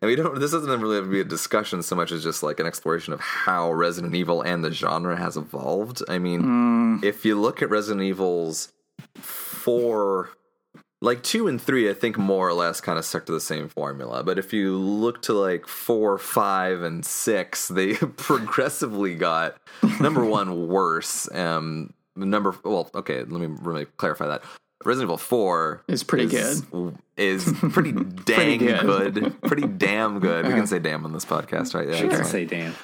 And we don't. This doesn't really have to be a discussion so much as just like an exploration of how Resident Evil and the genre has evolved. I mean, if you look at Resident Evil's four, like two and three, I think more or less kind of stuck to the same formula. But if you look to like four, five, and six, they progressively got number one worse. Um, number well, okay, let me really clarify that. Resident Evil Four Is pretty is, Is pretty dang good. good. Pretty damn good. We can say damn on this podcast, right? Yeah, You it's can say damn.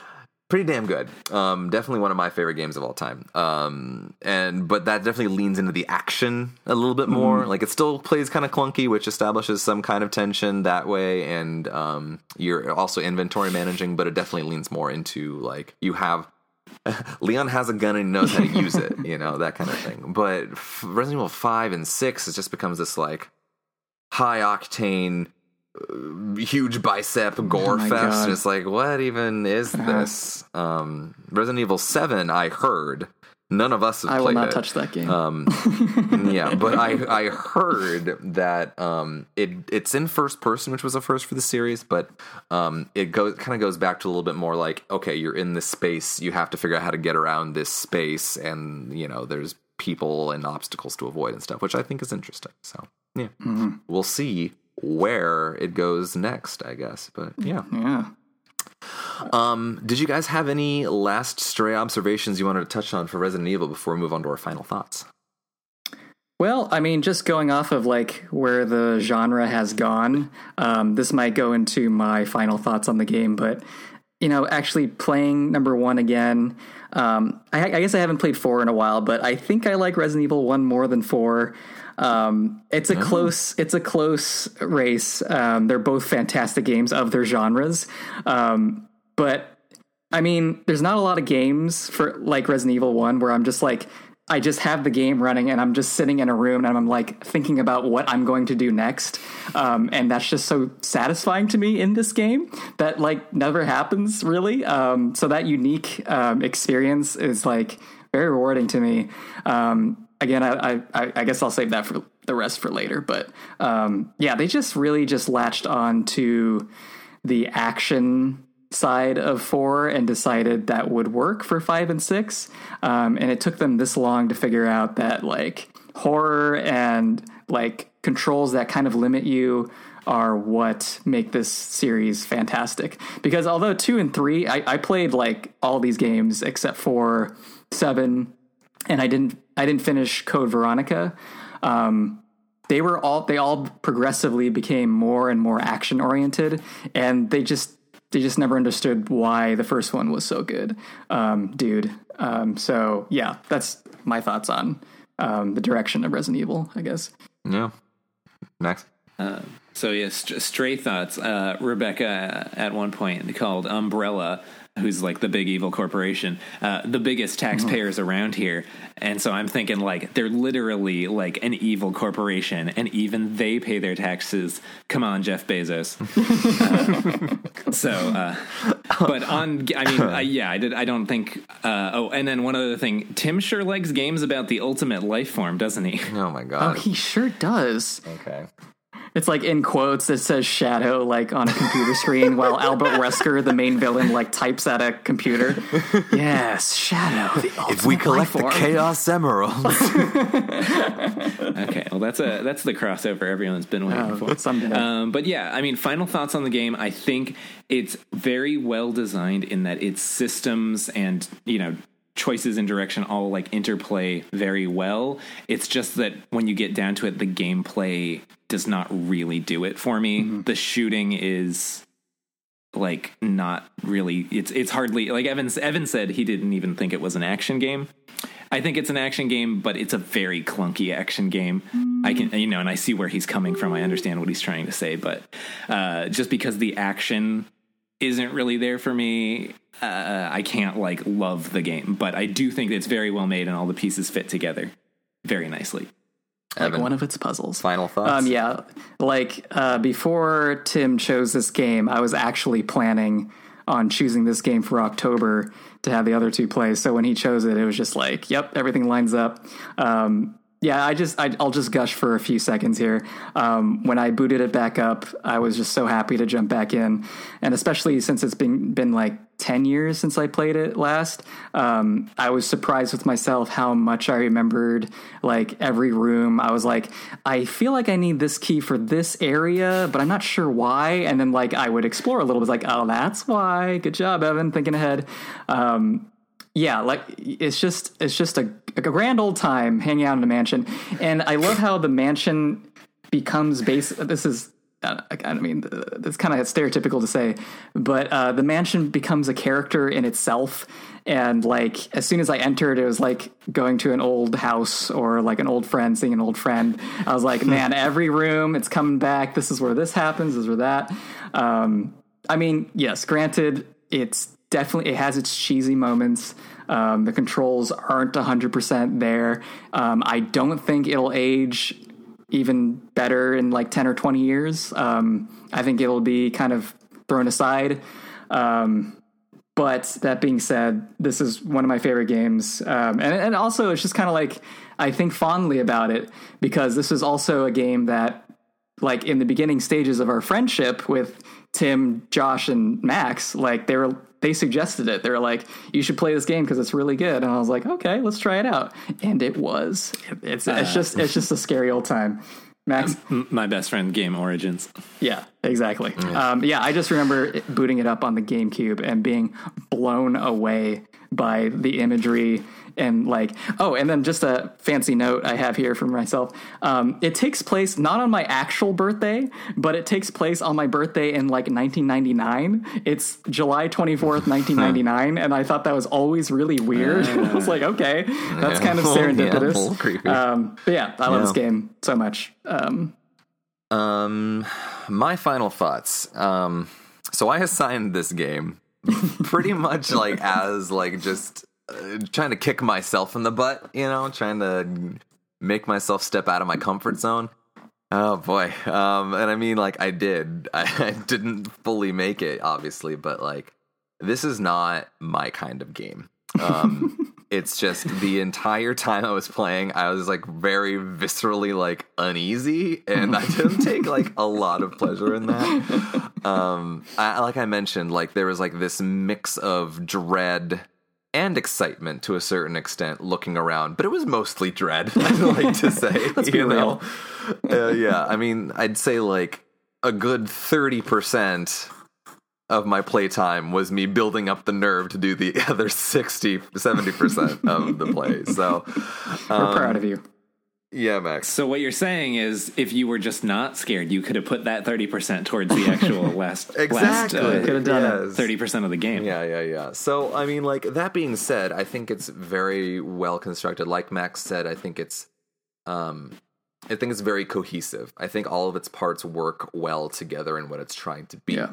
pretty damn good. Um, definitely one of my favorite games of all time. Um, and but that definitely leans into the action a little bit more. Like it still plays kind of clunky, which establishes some kind of tension that way. And um, you're also inventory managing, but it definitely leans more into like you have. Leon has a gun and knows how to use it, you know that kind of thing. But f- Resident Evil Five and Six, it just becomes this like high octane, uh, huge bicep gore Oh fest. God. It's like, what even is this? Um, Resident Evil Seven, I heard. None of us have I will not it. touch that game. Um, yeah, but I I heard that um, it it's in first person, which was a first for the series, but um, it goes kind of goes back to a little bit more like okay, you're in this space, you have to figure out how to get around this space, and you know there's people and obstacles to avoid and stuff, which I think is interesting. So yeah, we'll see where it goes next, I guess. But yeah, yeah. Um, did you guys have any last stray observations you wanted to touch on for Resident Evil before we move on to our final thoughts? Well, I mean, just going off of like where the genre has gone, um, this might go into my final thoughts on the game. But you know, actually playing number one again, um, I, I guess I haven't played four in a while, but I think I like Resident Evil one more than four. Um, it's a close it's a close race. Um, they're both fantastic games of their genres, um, but I mean, there's not a lot of games for like Resident Evil One where I'm just like. I just have the game running and I'm just sitting in a room and I'm like thinking about what I'm going to do next. Um, and that's just so satisfying to me in this game that like never happens really. Um, so that unique um, experience is like very rewarding to me. Um, again, I, I, I guess I'll save that for the rest for later. But um, yeah, they just really just latched on to the action side of four and decided that would work for five and six. Um, and it took them this long to figure out that like horror and like controls that kind of limit you are what make this series fantastic. Because although two and three, I, I played like all these games except for seven, and I didn't I didn't finish Code Veronica. Um, they were all they all progressively became more and more action oriented, and they just they just never understood why the first one was so good, um, dude. Um, so yeah, that's my thoughts on um, the direction of Resident Evil. I guess. Yeah. Next. So yes, st- stray thoughts. Uh, Rebecca at one point called Umbrella, who's like the big evil corporation, uh, the biggest taxpayers around here, and so I'm thinking like they're literally like an evil corporation, and even they pay their taxes. Come on, Jeff Bezos. Uh, so, uh, but on, I mean, I, yeah, I did. I don't think. Uh, oh, and then one other thing, Tim sure likes games about the ultimate life form, doesn't he? Oh my god. Oh, god. he sure does. okay. It's like in quotes it says shadow like on a computer screen while Albert Wesker, the main villain, like types at a computer. Yes, shadow. If we collect the chaos emeralds, Okay, well that's a that's the crossover everyone's been waiting Oh, for. someday. Um, but yeah, I mean, final thoughts on the game. I think it's very well designed in that its systems and you know choices and direction all like interplay very well. It's just that when you get down to it, the gameplay does not really do it for me. The shooting is like not really it's it's hardly like Evan Evan said he didn't even think it was an action game. I think it's an action game, but it's a very clunky action game. I can you know, and I see where he's coming from. I understand what he's trying to say, but uh, just because the action isn't really there for me, uh, I can't like love the game. But I do think it's very well made, and all the pieces fit together very nicely. like one of its puzzles. final thoughts. Um, yeah, like uh, before Tim chose this game, I was actually planning on choosing this game for October to have the other two play. So when he chose it, it was just like, yep, everything lines up. Um, yeah, I just I, I'll just gush for a few seconds here. Um, when I booted it back up, I was just so happy to jump back in, and especially since it's been been like ten years since I played it last. Um, I was surprised with myself how much I remembered like every room. I was like, I feel like I need this key for this area, but I'm not sure why. And then like I would explore a little bit, like, oh, that's why. Good job, Evan, thinking ahead. Um, yeah, like it's just it's just a, a grand old time hanging out in a mansion, and I love how the mansion becomes base. This is uh, I I mean it's kind of stereotypical to say, but uh, the mansion becomes a character in itself. And like as soon as I entered, it was like going to an old house or like an old friend, seeing an old friend. I was like, man, every room it's coming back. This is where this happens. This is where that. Um, I mean, yes, granted, it's definitely it has its cheesy moments. Um, the controls aren't hundred percent there. Um, I don't think it'll age even better in like ten or twenty years. Um, I think it'll be kind of thrown aside. Um, but that being said, this is one of my favorite games, um, and and also it's just kind of like I think fondly about it because this is also a game that like in the beginning stages of our friendship with Tim, Josh, and Max, like they were they suggested it. They were like, "You should play this game because it's really good." And I was like, "Okay, let's try it out." And it was. It's it's just it's just a scary old time. Max, My best friend game Origins. yeah, exactly. Um, yeah, I just remember booting it up on the GameCube and being blown away by the imagery and like oh and then just a fancy note i have here for myself. Um, it takes place not on my actual birthday but it takes place on my birthday in like 1999 it's july 24th 1999 and i thought that was always really weird. I was like okay that's Yeah. kind of serendipitous. creepy. um, but yeah i love this game so much. Um, Um, my final thoughts. Um, so I assigned this game pretty much like as like just uh, trying to kick myself in the butt, you know, trying to make myself step out of my comfort zone. Oh boy. Um, and I mean, like I did. I, I didn't fully make it, obviously, but like this is not my kind of game. Um, it's just the entire time I was playing, I was like very viscerally like uneasy, and I didn't take like a lot of pleasure in that. Um, I, like I mentioned, like there was like this mix of dread and excitement to a certain extent looking around, but it was mostly dread. I'd like to say, Let's you know? Uh, yeah, I mean, I'd say like a good thirty percent of my playtime was me building up the nerve to do the other 60 70% of the play so we're Um, proud of you yeah max So what you're saying is, if you were just not scared, you could have put that thirty percent towards the actual last exactly last Could've done it. Yes. thirty percent of the game. Yeah, yeah, yeah. So, I mean, like that being said, I think it's very well constructed. Like Max said, I think it's, um, I think it's very cohesive. I think all of its parts work well together in what it's trying to be. yeah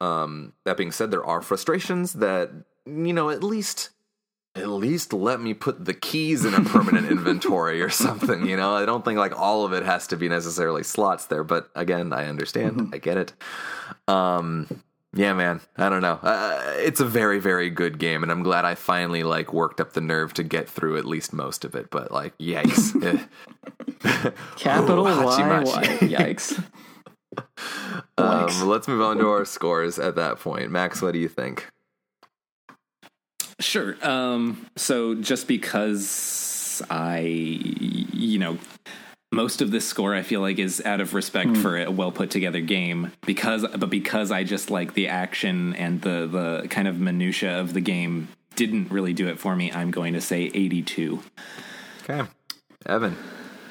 Um, that being said, there are frustrations that you know at least. At least let me put the keys in a permanent inventory or something, you know? I don't think like all of it has to be necessarily slots there, but again, I understand. I get it. Um, yeah, man. I don't know. Uh, it's a very, very good game, and I'm glad I finally like worked up the nerve to get through at least most of it. But like, yikes! Capital Ooh, y y yikes um, let's move on to our scores at that point. Max, what do you think? Sure. Um, so just because I, you know, most of this score I feel like is out of respect for a well put together game because, but because I just like the action and the the kind of minutia of the game didn't really do it for me. I'm going to say 82. Okay, Evan.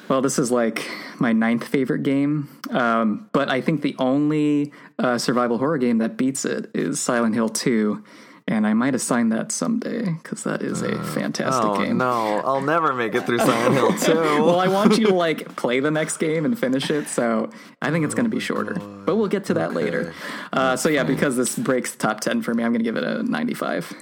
Well, this is like my ninth favorite game, um, but I think the only uh, survival horror game that beats it is Silent Hill 2, and I might assign that someday because that is a fantastic Oh game. no, I'll never make it through Silent Hill 2. Well, I want you to like play the next game and finish it, so I think it's going to be shorter, but we'll get to that later. Uh, so yeah, because this breaks the top ten for me, I'm going to give it a 95.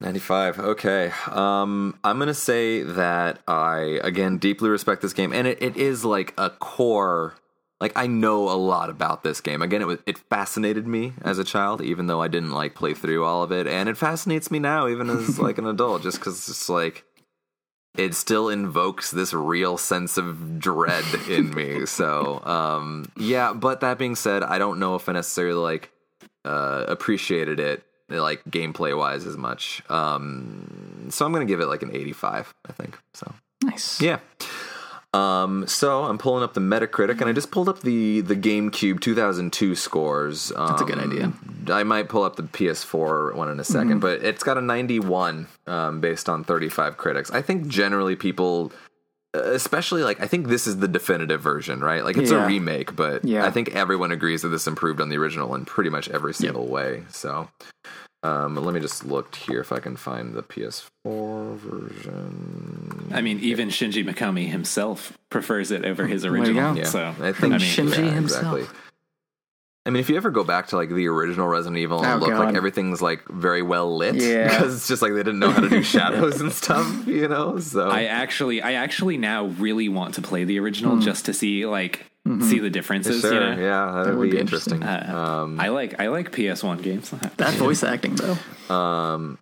95. Okay. Um, I'm going to say that I, again, deeply respect this game. And it, it is like a core. Like, I know a lot about this game. Again, it was, it fascinated me as a child, even though I didn't like play through all of it. And it fascinates me now, even as like an adult, just because it's like. It still invokes this real sense of dread in me. So, um, yeah, but that being said, I don't know if I necessarily like uh, appreciated it like gameplay wise as much. Um, so I'm gonna give it like an 85, I think. So Nice. yeah. Um, so I'm pulling up the Metacritic, and I just pulled up the the GameCube 2002 scores. Um, That's a good idea. I might pull up the PS4 one in a 2nd but it's got a 91 um, based on 35 critics. I think generally people, especially like I think this is the definitive version, right? Like it's Yeah. a remake, but Yeah. I think everyone agrees that this improved on the original in pretty much every single way. So. Um, let me just look here if I can find the PS4 version. I mean, even Shinji Mikami himself prefers it over his original. Yeah, So I think I mean, Shinji himself. I mean, if you ever go back to like the original Resident Evil and Oh, look like everything's like very well lit, Yeah. because it's just like they didn't know how to do shadows and stuff, you know. So I actually, I actually now really want to play the original Hmm. just to see like Mm-hmm. see the differences. sure, you know? yeah, that would would be, be interesting. Uh, um, I like I like PS1 games. That voice acting though. um,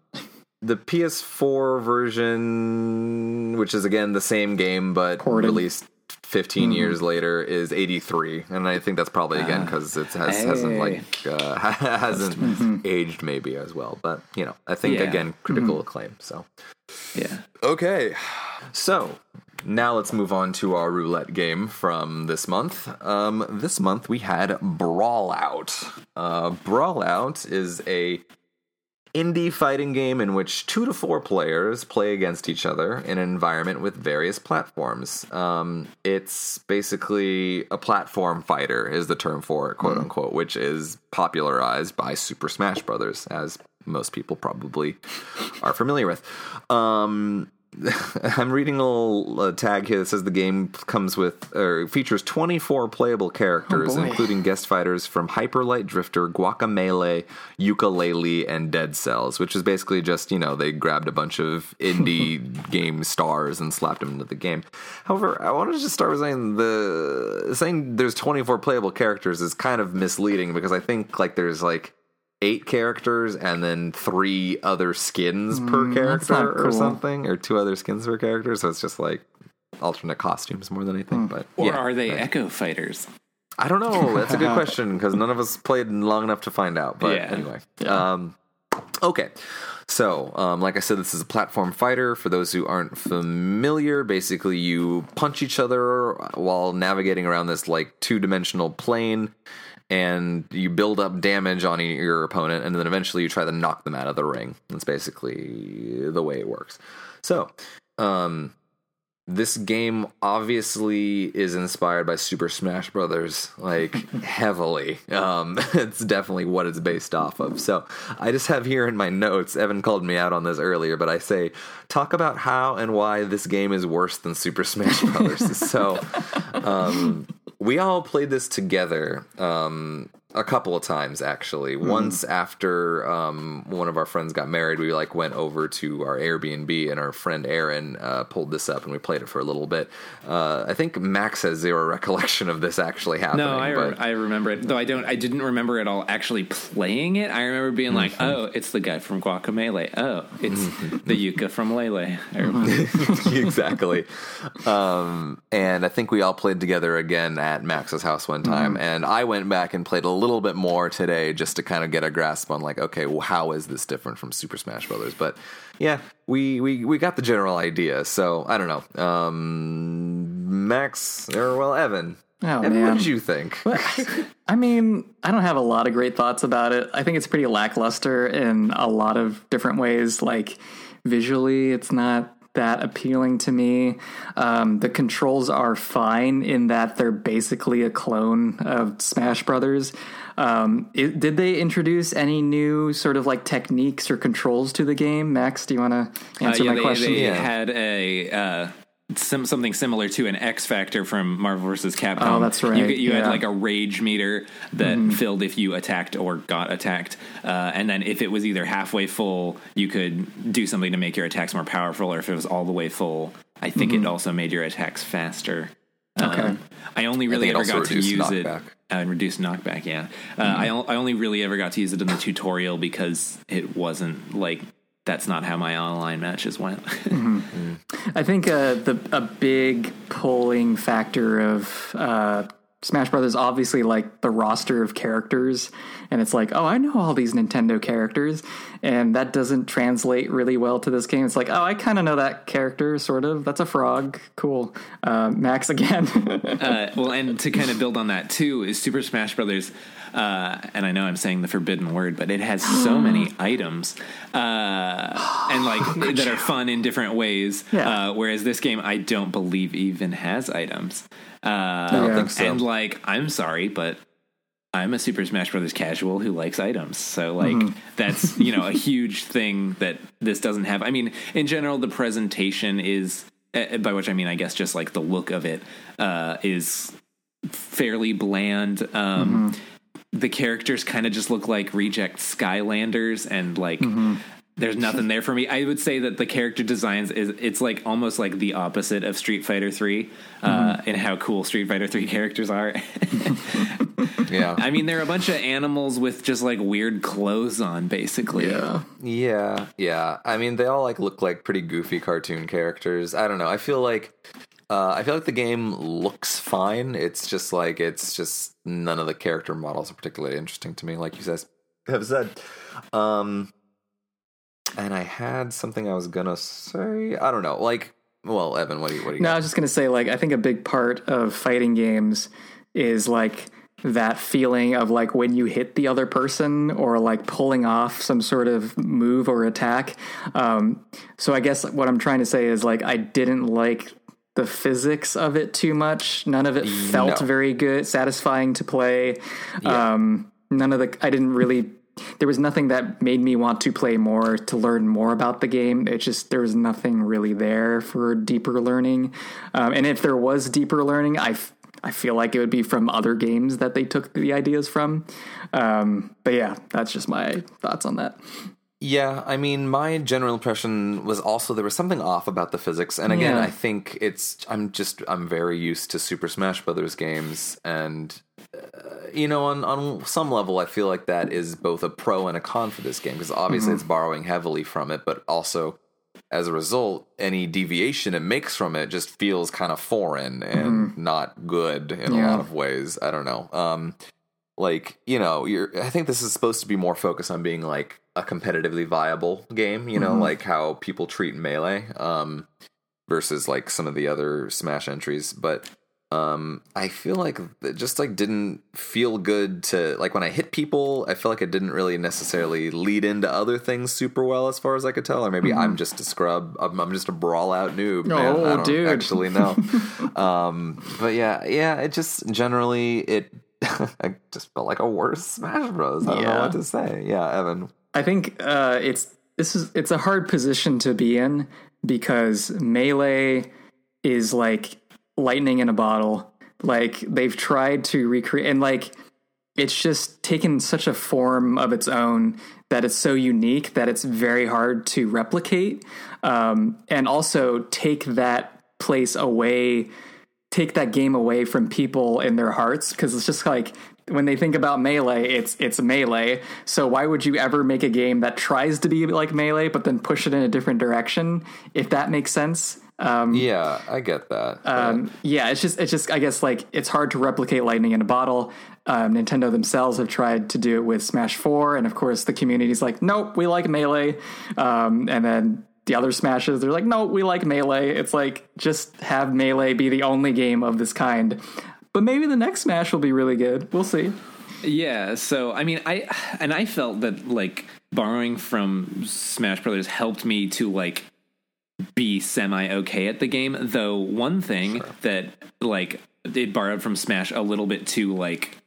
the PS4 version, which is again the same game but Ported. released 15 Mm-hmm. years later, is 83, and I think that's probably again because it has, hasn't like uh, hasn't Mm-hmm. aged maybe as well. But you know, I think Yeah. again critical acclaim. So yeah. Okay. So now let's move on to our roulette game from this month. Um, this month we had Brawlout. Uh, Brawlout is a indie fighting game in which two to four players play against each other in an environment with various platforms. Um, it's basically a platform fighter, is the term for it, quote unquote, which is popularized by Super Smash Brothers, as most people probably are familiar with. Um, I'm reading a little uh, tag here that says the game comes with or features 24 playable characters, Oh, including guest fighters from Hyper Light Drifter, Guacamelee, Yooka-Laylee, and Dead Cells, which is basically just you know they grabbed a bunch of indie game stars and slapped them into the game. However, I wanted to just start with saying the saying there's 24 playable characters is kind of misleading because I think like there's like eight characters and then three other skins per Mm, that's not character or cool. something, or two other skins per character. So it's just like alternate costumes more than anything. But Or yeah, are they Echo Fighters? I don't know. That's a good question because none of us played long enough to find out. But Yeah. anyway, um, okay. So, um, like I said, this is a platform fighter. For those who aren't familiar, basically you punch each other while navigating around this like two dimensional plane, and you build up damage on your opponent, and then eventually you try to knock them out of the ring. That's basically the way it works. So, um, this game obviously is inspired by Super Smash Brothers, like heavily. Um, it's definitely what it's based off of. So I just have here in my notes. Evan called me out on this earlier, but I say talk about how and why this game is worse than Super Smash Brothers. so um, we all played this together. Um, a couple of times actually. Once after um, one of our friends got married, we like went over to our Airbnb, and our friend Aaron uh, pulled this up, and we played it for a little bit. Uh, I think Max has zero recollection of this actually happening. No, I, re- I remember it. Though I don't. I didn't remember at all actually playing it. I remember being like, Mm-hmm. "Oh, it's the guy from Guacamelee. Oh, it's the Yooka from Lele." Exactly. Um, and I think we all played together again at Max's house one time, and I went back and played a little bit more today just to kind of get a grasp on like, okay, well, how is this different from Super Smash Brothers? But yeah, we we we got the general idea. So I don't know, um, Max or well, Evan. Oh, Evan, what man. did you think? I mean, I don't have a lot of great thoughts about it. I think it's pretty lackluster in a lot of different ways. Like visually, it's not that appealing to me. Um, the controls are fine in that they're basically a clone of Smash Brothers. Um, it, did they introduce any new sort of like techniques or controls to the game? Max, do you want to answer Uh, yeah, my they, question? They Yeah. had a. Uh, some, something similar to an X Factor from Marvel vs. Capcom. Oh, that's right, You, you had yeah. Mm-hmm. like a rage meter that filled if you attacked or got attacked, uh, and then if it was either halfway full, you could do something to make your attacks more powerful, or if it was all the way full, I think it also made your attacks faster. Mm-hmm. Okay. Um, I only really think it ever got to reduced use it. knockback. Uh, reduced knockback, yeah. Uh, I, o- I only really ever got to use it in the tutorial because it wasn't like that's not how my online matches went. I think uh, the a big pulling factor of uh, Smash Brothers, obviously, like the roster of characters, and it's like, oh, I know all these Nintendo characters, and that doesn't translate really well to this game. It's like, oh, I kind of know that character, sort of. That's a frog, cool. Uh, Max again. uh, well, and to kind of build on that too is Super Smash Brothers. Uh, and I know I'm saying the forbidden word, but it has so many items, uh, and like that are fun in different ways. Yeah. Uh, whereas this game, I don't believe even has items. Uh, I don't think so. And like, I'm sorry, but I'm a Super Smash Brothers casual who likes items. So like Mm-hmm. that's, you know, a huge thing that this doesn't have. I mean, in general the presentation is uh, by which I mean I guess just like the look of it uh is fairly bland. Um Mm-hmm. the characters kind of just look like reject Skylanders and like Mm-hmm. there's nothing there for me. I would say that the character designs is it's like almost like the opposite of Street Fighter 3 uh Mm-hmm. and how cool Street Fighter 3 characters are. yeah, I mean, they're a bunch of animals with just like weird clothes on, basically. yeah. Yeah, yeah. I mean, they all like look like pretty goofy cartoon characters. I don't know. I feel like uh, I feel like the game looks fine. It's just like it's just none of the character models are particularly interesting to me, like you guys have said. Um, and I had something I was gonna say. I don't know. Like, well, Evan, what do you what do you? No, I was just gonna say, like, I think a big part of fighting games is like that feeling of like when you hit the other person or like pulling off some sort of move or attack. Um, so I guess what I'm trying to say is like I didn't like the physics of it too much. None of it felt No. very good, satisfying to play. Um, none of the I didn't really. There was nothing that made me want to play more to learn more about the game. It just there was nothing really there for deeper learning. Um, and if there was deeper learning, I f- I feel like it would be from other games that they took the ideas from. Um, but yeah, that's just my thoughts on that. Yeah, I mean, my general impression was also there was something off about the physics, and again, Yeah. I think it's I'm just I'm very used to Super Smash Brothers games, and uh, you know, on on some level, I feel like that is both a pro and a con for this game because obviously Mm-hmm. it's borrowing heavily from it, but also as a result, any deviation it makes from it just feels kind of foreign and not good in a Mm-hmm. Lot of ways. I don't know. Um, like you know you're i think this is supposed to be more focused on being like a competitively viable game you know Mm-hmm. like how people treat melee um versus like some of the other smash entries but um i feel like it just like didn't feel good to like when i hit people i feel like it didn't really necessarily lead into other things super well as far as i could tell or maybe i'm just a scrub i'm, I'm just a Brawlout noob man. Mm-hmm. Oh, I don't dude. actually know um but yeah yeah it just generally it I just felt like a worse Smash Bros. I don't know what to say. Yeah, Evan. I think uh, it's this is it's a hard position to be in because melee is like lightning in a bottle. Like they've tried to recreate and like it's just taken such a form of its own that it's so unique that it's very hard to replicate um, and also take that place away take that game away from people in their hearts because it's just like when they think about melee it's it's melee so why would you ever make a game that tries to be like melee but then push it in a different direction if that makes sense um, Yeah, I get that. um, yeah, it's just it's just I guess like it's hard to replicate lightning in a bottle. Um, Nintendo themselves have tried to do it with Smash Four, and of course the community's like, nope, we like melee. Um, and then the other Smashes, they're like, no, we like melee. It's like just have melee be the only game of this kind. But maybe the next Smash will be really good. We'll see. Yeah, so I mean, I and I felt that like borrowing from Smash Brothers helped me to like be semi okay at the game. Though one thing that like it borrowed from Smash a little bit too like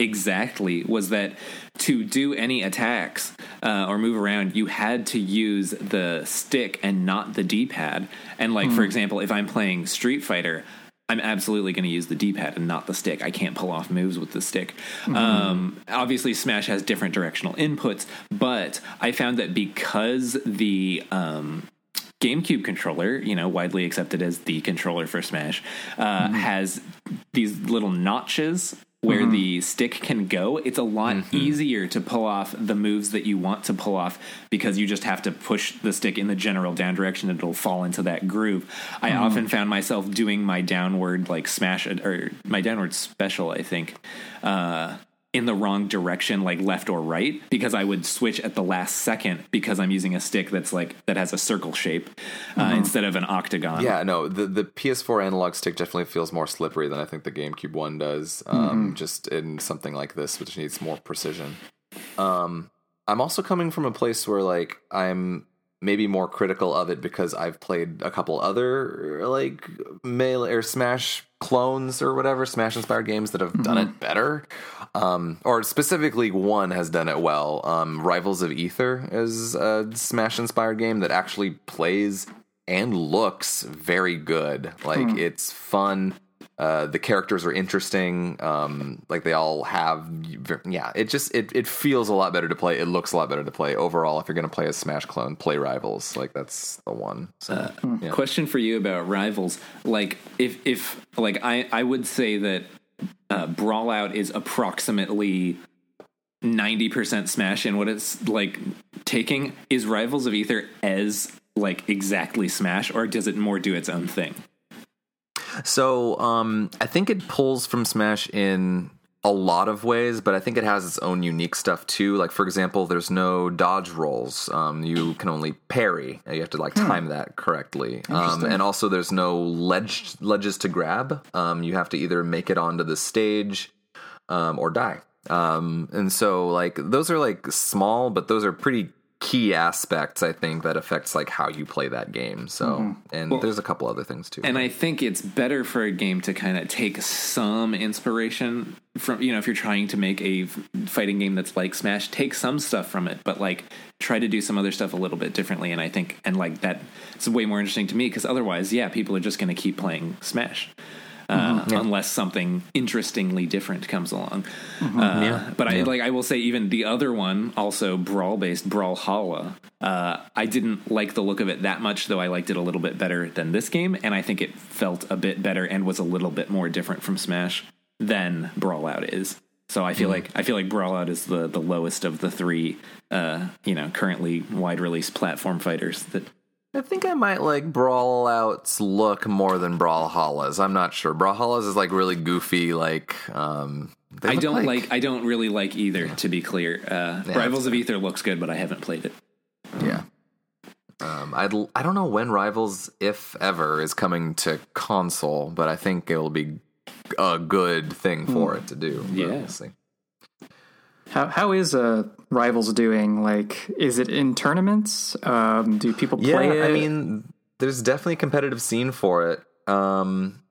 exactly was that to do any attacks uh, or move around you had to use the stick and not the d-pad. And like for example if i'm playing street fighter i'm absolutely going to use the d-pad and not the stick. I can't pull off moves with the stick. Um, obviously smash has different directional inputs but i found that because the um, GameCube controller, you know, widely accepted as the controller for Smash, uh, has these little notches where the stick can go. It's a lot easier to pull off the moves that you want to pull off because you just have to push the stick in the general down direction and it'll fall into that groove. I often found myself doing my downward like smash or my downward special, I think. Uh, in the wrong direction, like left or right, because I would switch at the last second because I'm using a stick that's like that has a circle shape uh, instead of an octagon. yeah, no, the the PS4 analog stick definitely feels more slippery than I think the GameCube one does. Um, Just in something like this, which needs more precision. Um, I'm also coming from a place where like I'm maybe more critical of it because I've played a couple other like melee or Smash clones or whatever Smash inspired games that have done it better. Um, or specifically one has done it well. Um, Rivals of Aether is a Smash inspired game that actually plays and looks very good. Like it's fun. Uh, the characters are interesting. Um, like they all have, yeah. It just it it feels a lot better to play. It looks a lot better to play overall. If you're gonna play a Smash clone, play Rivals. Like that's the one. So yeah. Question for you about rivals. Like if if like I I would say that uh, Brawlout is approximately ninety percent Smash, and what it's like taking is Rivals of Aether as like exactly Smash, or does it more do its own thing? So um, I think it pulls from Smash in a lot of ways, but I think it has its own unique stuff too. Like for example, there's no dodge rolls. Um, you can only parry. You have to like time that correctly. Um, and also there's no ledge ledges to grab. Um, you have to either make it onto the stage. um, or die. Um, and so like those are like small, but those are pretty key aspects I think that affects like how you play that game. So mm-hmm. and there's a couple other things too. And I think it's better for a game to kind of take some inspiration from, you know, if you're trying to make a fighting game that's like Smash, take some stuff from it, but like try to do some other stuff a little bit differently. And I think, and like that, it's way more interesting to me because otherwise, yeah, people are just going to keep playing Smash. Uh, Unless something interestingly different comes along, uh, but I like I will say even the other one, also brawl based Brawlhalla, uh, I didn't like the look of it that much, though I liked it a little bit better than this game, and I think it felt a bit better and was a little bit more different from Smash than Brawlout is. So I feel like I feel like Brawlout is the the lowest of the three, uh, you know, currently wide release platform fighters that I think I might like Brawlout's look more than Brawlhalla's. I'm not sure. Brawlhalla's is like really goofy, like um I don't like, I don't really like either. To be clear, uh, Yeah, Rivals of Aether looks good, but I haven't played it. Yeah. Um, I'd, I don't know when Rivals, if ever, is coming to console, but I think it'll be a good thing for it to do. Yeah. we'll see. How how is uh Rivals doing? Like, is it in tournaments? Um, do people Yeah, play it? I mean, there's definitely a competitive scene for it. Um,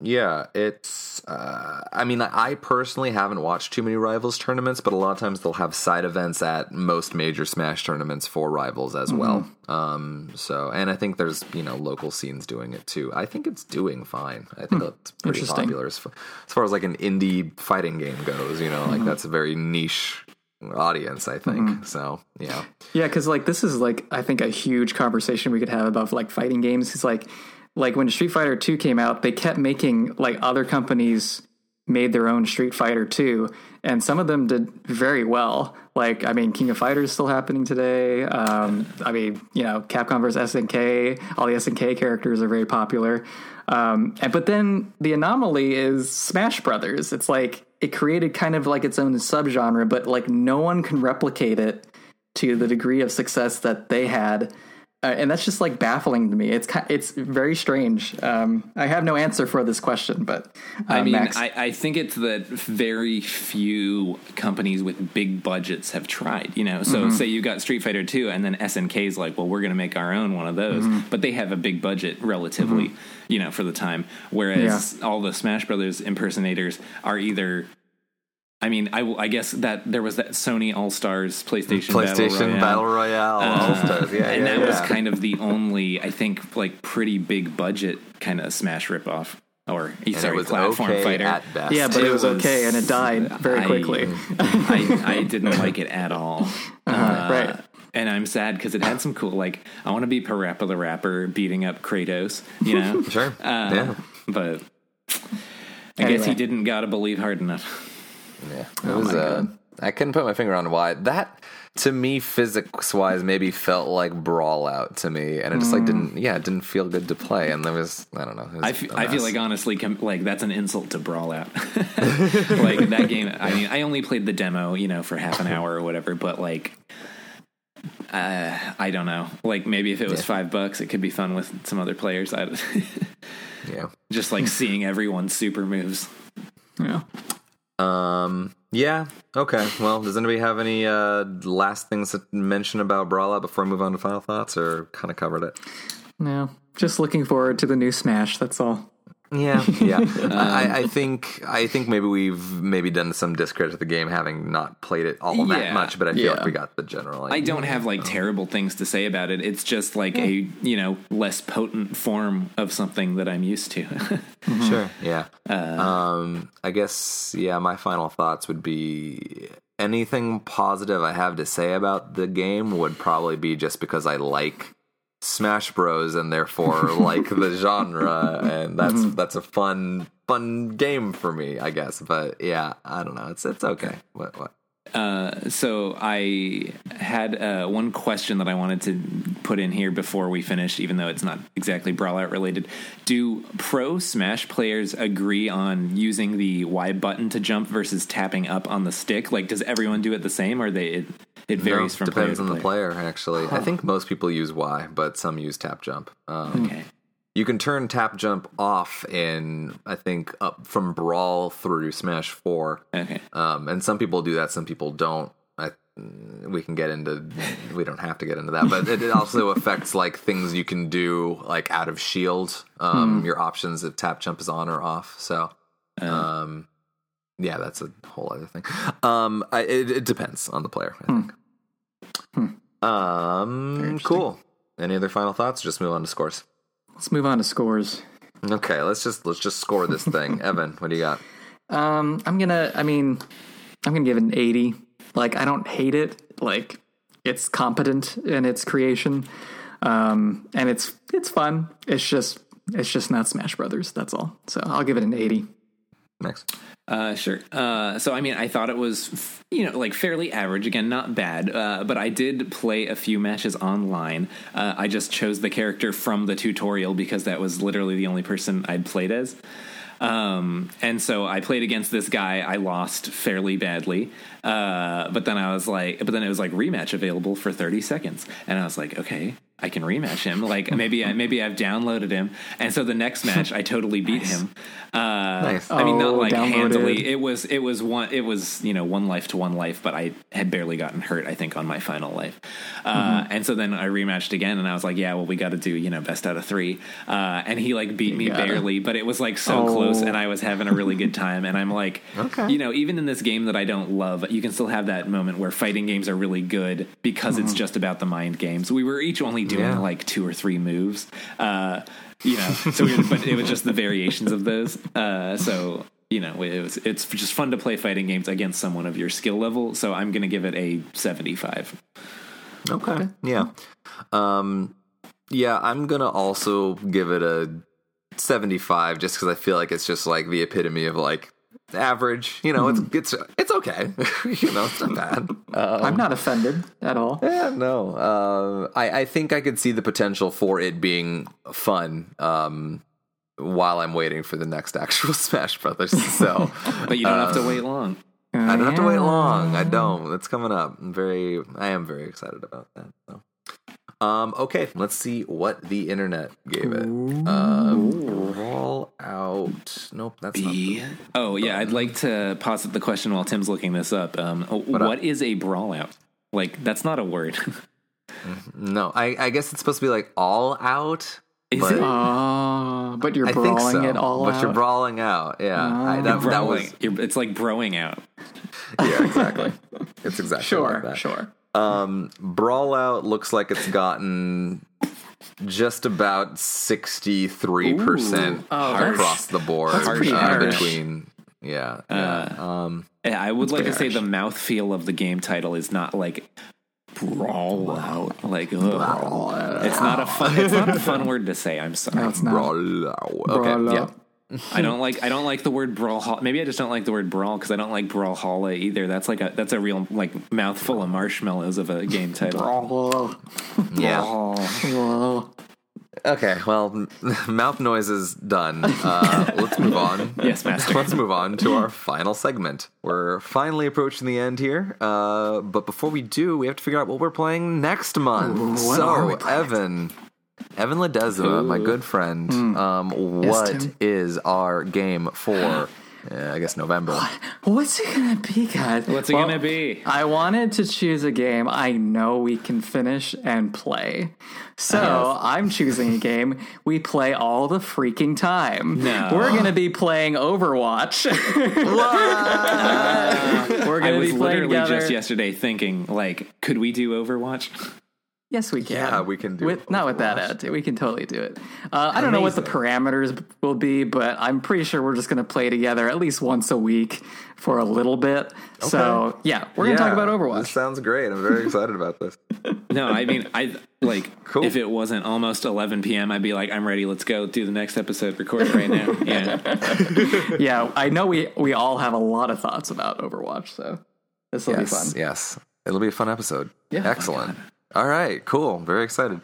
yeah, it's. Uh, I mean, I personally haven't watched too many Rivals tournaments, but a lot of times they'll have side events at most major Smash tournaments for Rivals as well. Um, so, and I think there's you know local scenes doing it too. I think it's doing fine. I think it's pretty popular as far, as far as like an indie fighting game goes. You know, like that's a very niche audience. I think so. Yeah. Yeah, because like this is like I think a huge conversation we could have about like fighting games. Because like like when Street Fighter Two came out, they kept making like other companies made their own Street Fighter Two, and some of them did very well. Like I mean, King of Fighters is still happening today. Um, I mean, you know, Capcom versus SNK. All the SNK characters are very popular. Um, and but then the anomaly is Smash Brothers. It's like it created kind of like its own subgenre, but like no one can replicate it to the degree of success that they had. Uh, and that's just like baffling to me. It's ki it's very strange. Um, I have no answer for this question, but uh, I mean, Max, I, I think it's that very few companies with big budgets have tried. You know, so Mm-hmm. say you got Street Fighter Two, and then SNK is like, well, we're going to make our own one of those, Mm-hmm. but they have a big budget relatively, you know, for the time. Whereas all the Smash Brothers impersonators are either. I mean, I, I guess that there was that Sony All Stars PlayStation PlayStation Battle Royale, Uh, All-Stars. Yeah, and yeah, that was kind of the only, I think, like pretty big budget kind of Smash ripoff or and sorry, it was platform okay fighter. at best. yeah, but it it was, was- okay, and it died very I- quickly. I, I didn't like it at all. Uh, right. And I'm sad because it had some cool, like, I want to be PaRappa the Rapper beating up Kratos, you know? Sure. Uh, yeah. But I guess he didn't gotta believe hard enough. Yeah, it was. Uh, I couldn't put my finger on why that. To me, physics wise, maybe felt like Brawlout to me, and it just like didn't. Yeah, it didn't feel good to play, and there was. I don't know. I a I feel like honestly, com- like that's an insult to Brawlout. like that game. I mean, I only played the demo, you know, for half an hour or whatever. But like, uh, I don't know. Like maybe if it was Yeah. five bucks, it could be fun with some other players. I Yeah. just like seeing everyone's super moves. yeah. Um. Yeah. Okay. Well, does anybody have any uh last things to mention about Brawlout before we move on to final thoughts, or kind of covered it? No, just looking forward to the new Smash. That's all. Yeah, yeah. I, um, I think I think maybe we've maybe done some discredit to the game having not played it all that much, but I feel Yeah. like we got the general. I don't have like terrible things to say about it. It's just like a you know less potent form of something that I'm used to. Mm-hmm. Sure. Yeah. Uh, um. I guess. Yeah. My final thoughts would be anything positive I have to say about the game would probably be just because I like Smash Bros. and therefore like the genre, and that's mm-hmm. that's a fun fun game for me, I guess. But yeah, I don't know. It's it's okay. What what? Uh, so I had uh, one question that I wanted to put in here before we finish, even though it's not exactly Brawlout related. Do pro Smash players agree on using the Y button to jump versus tapping up on the stick? Like, does everyone do it the same, or they it, it varies No, from player depends to on the player. Actually, I think most people use Y, but some use tap jump. Um, Okay. You can turn tap jump off in I think up from Brawl through Smash Four. Okay. Um, and some people do that, some people don't. I, we can get into. We don't have to get into that, but it, it also affects like things you can do like out of shield. Um, your options if tap jump is on or off. So, um, yeah, that's a whole other thing. Um, I, it, it depends on the player. I think. Um, cool. Any other final thoughts? Just move on to scores. Let's move on to scores. Okay, let's just let's just score this thing. Evan, what do you got? Um, I'm gonna. I mean, I'm gonna give it an 80. Like, I don't hate it. Like, it's competent in its creation, um, and it's it's fun. It's just it's just not Smash Brothers. That's all. So I'll give it an 80. Next. Uh, sure. Uh, so I mean, I thought it was, you know, like fairly average. Again, not bad. Uh, but I did play a few matches online. Uh, I just chose the character from the tutorial because that was literally the only person I'd played as. Um, and so I played against this guy. I lost fairly badly. Uh, but then I was like, but then it was like rematch available for 30 seconds. And I was like, okay, I can rematch him. Like maybe I, maybe I've downloaded him. And so the next match, I totally beat him. Uh, Nice. I mean, not Oh, like downloaded. handily. It was it was one it was you know one life to one life, but I had barely gotten hurt. I think on my final life, uh, and so then I rematched again, and I was like, yeah, well, we got to do you know best out of three, uh, and he like beat me gotta. barely, but it was like so Oh. close, and I was having a really good time, and I'm like, Okay. you know, even in this game that I don't love, you can still have that moment where fighting games are really good because it's just about the mind games. We were each only doing Yeah. like two or three moves. Uh, you know, so we, but it was just the variations of those. Uh, so you know, it was it's just fun to play fighting games against someone of your skill level. So I'm going to give it a 75. Okay. Yeah. Um yeah, I'm going to also give it a 75 just cuz I feel like it's just like the epitome of like average, you know, it's it's it's okay. you know, it's not bad. I'm not offended at all. Yeah, no. Uh, I I think I could see the potential for it being fun um while I'm waiting for the next actual Smash Brothers. So, But you don't have to wait long. I don't have to wait long. I don't. It's coming up. I'm very I am very excited about that. So. Um okay, let's see what the internet gave it. Uh roll out. Nope, that's not the- Oh yeah, I'd like to posit the question while Tim's looking this up. Um, what is a brawl out? Like that's not a word. No, I I guess it's supposed to be like all out. Is but it? Oh, but you're I think brawling so. it all but out. But you're brawling out. Yeah. I, that, that Brawling. was You're- it's like broing out. yeah, exactly. It's exactly sure, like that. sure. Um, Brawlout looks like it's gotten just about sixty three percent Oh, across the board pretty uh, between. Yeah, yeah. um, I would like to say harsh. the mouthfeel of the game title is not like Brawlout. Like ugh. it's not a fun. It's not a fun word to say. I'm sorry. No, it's not. Brawlout. Okay, Brawl yeah. Out. I don't like. I don't like the word brawl. Maybe I just don't like the word brawl because I don't like brawlhalla either. That's like a. That's a real like mouthful of marshmallows of a game title. Oh, Yeah. oh. Okay. Well, mouth noise is done. Uh, let's move on. Yes, master. Let's move on to our final segment. We're finally approaching the end here, uh, but before we do, we have to figure out what we're playing next month. what are we so, Evan, Evan Ledesma, my good friend, um, what is Tim. our game for? Uh, I guess November. What's it gonna be, guys? What's it Well, gonna be? I wanted to choose a game I know we can finish and play. So I'm choosing a game we play all the freaking time. No. We're going to be playing Overwatch. We're going to was be playing literally together. just yesterday thinking, like, could we do Overwatch? Yes, we can. Yeah, we can do with not with that Overwatch. attitude. We can totally do it. Uh, I don't know what the parameters will be, but I'm pretty sure we're just going to play together at least once a week for a little bit. So yeah, we're going to talk about This Overwatch. sounds great. I'm very excited about this. No, I mean, I like Cool. if it wasn't almost 11 p.m., I'd be like, I'm ready. Let's go do the next episode. Record right now. Yeah. yeah, I know we we all have a lot of thoughts about Overwatch, so this will be fun. yes. It'll be a fun episode. Yeah. Oh Excellent. All right, cool. Very excited.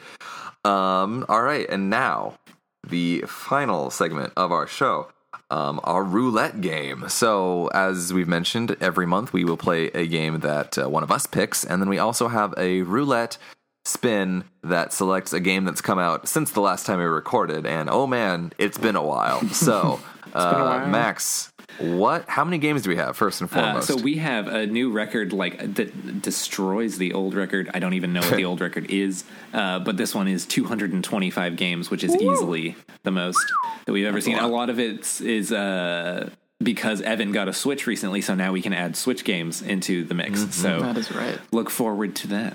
Um, all right, and now the final segment of our show, um, our roulette game. So, as we've mentioned, every month we will play a game that uh, one of us picks, and then we also have a roulette spin that selects a game that's come out since the last time we recorded, and oh man, it's been a while. So, uh, while. Max, what? How many games do we have? First and Uh, foremost, so we have a new record like that destroys the old record. I don't even know what the old record is, uh, but this one is 225 games, which is easily the most that we've ever seen. A lot of it is uh, because Evan got a Switch recently, so now we can add Switch games into the mix. So That is right. look forward to that.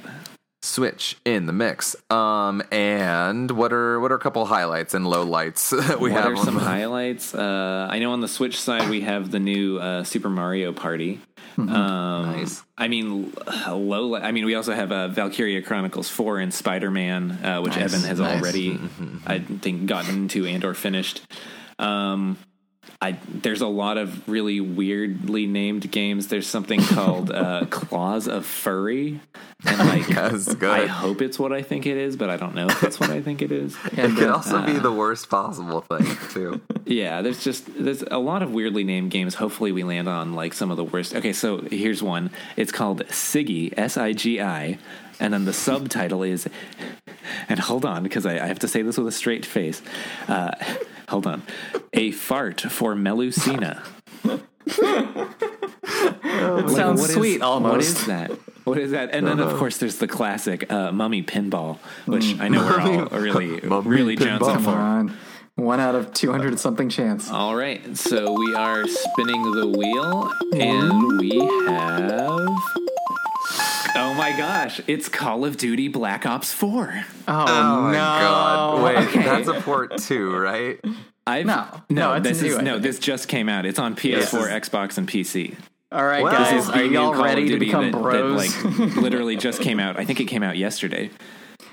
Switch in the mix. Um, and what are what are a couple highlights and lowlights that we what have? are some highlights? Uh, I know on the Switch side we have the new uh, Super Mario Party. Um, Nice. I mean, low. I mean, we also have uh, Valkyria Chronicles Four and Spider Man, uh, which Nice, Evan has nice. already, I think, gotten into and or finished. Um, I there's a lot of really weirdly named games. There's something called uh, Claws of Furry, and like Yes, good. I hope it's what I think it is, but I don't know if it's what I think it is. it could also be the worst possible thing too. Yeah, there's just there's a lot of weirdly named games. Hopefully, we land on like some of the worst. Okay, so here's one. It's called Sigi S I G I, and then the subtitle is. And hold on, because I, I have to say this with a straight face. Uh, hold on, a fart for Melusina. It sounds What is- sweet What almost. is that? What is that? And then of course there's the classic uh, Mummy Pinball, which I know we're all really really Pinball. jonesing for. on. One out of 200 something chance. All right, so we are spinning the wheel, and we have. Oh my gosh! It's Call of Duty Black Ops Four. Oh, Oh my no. god! Wait, Okay. that's a port too, right? I've, No. no, No, this is no. This just came out. It's on PS4, Xbox, and PC. All right, Well, guys, are y'all ready to become that- that, bros? like literally just came out. I think it came out yesterday.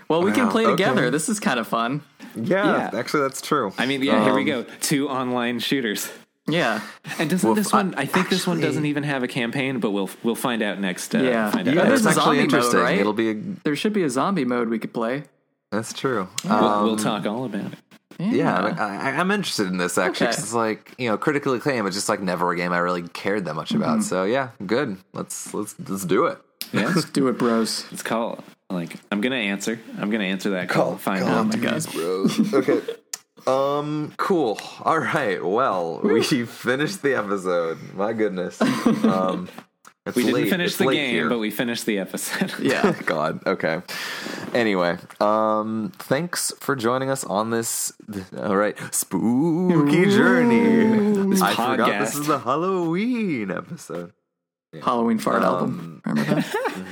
well, we can Wow, play okay. together. This is kind of fun. Yeah, Yeah. actually, that's true. I mean, yeah. here we Um, go. Two online shooters. Yeah. And doesn't Well, this I- one? I think this one doesn't even have a campaign, but we'll we'll find out next. Uh, Yeah. find out. guys- That's There's a actually zombie mode, right? It'll be. A, There should be a zombie mode we could play. that's true. We'll, Um, we'll talk all about it. Yeah, I, I, I'm interested in this actually. 'cause Okay. it's like you know, critically acclaimed. but just like never a game I really cared that much about. So yeah, good. Let's let's let's do it. Yeah. Let's do it, bros. Let's call. like I'm gonna answer. I'm gonna answer that call. Find Oh out. my bros. okay. Um. Cool. All right. Well, we finished the episode. My goodness. Um. We didn't late. finish It's the game, here. but we finished the episode. Yeah. God. Okay. Anyway, um, thanks for joining us on this. All right, spooky journey. This I forgot this is the Halloween episode. Halloween fart Um, album. Remember that?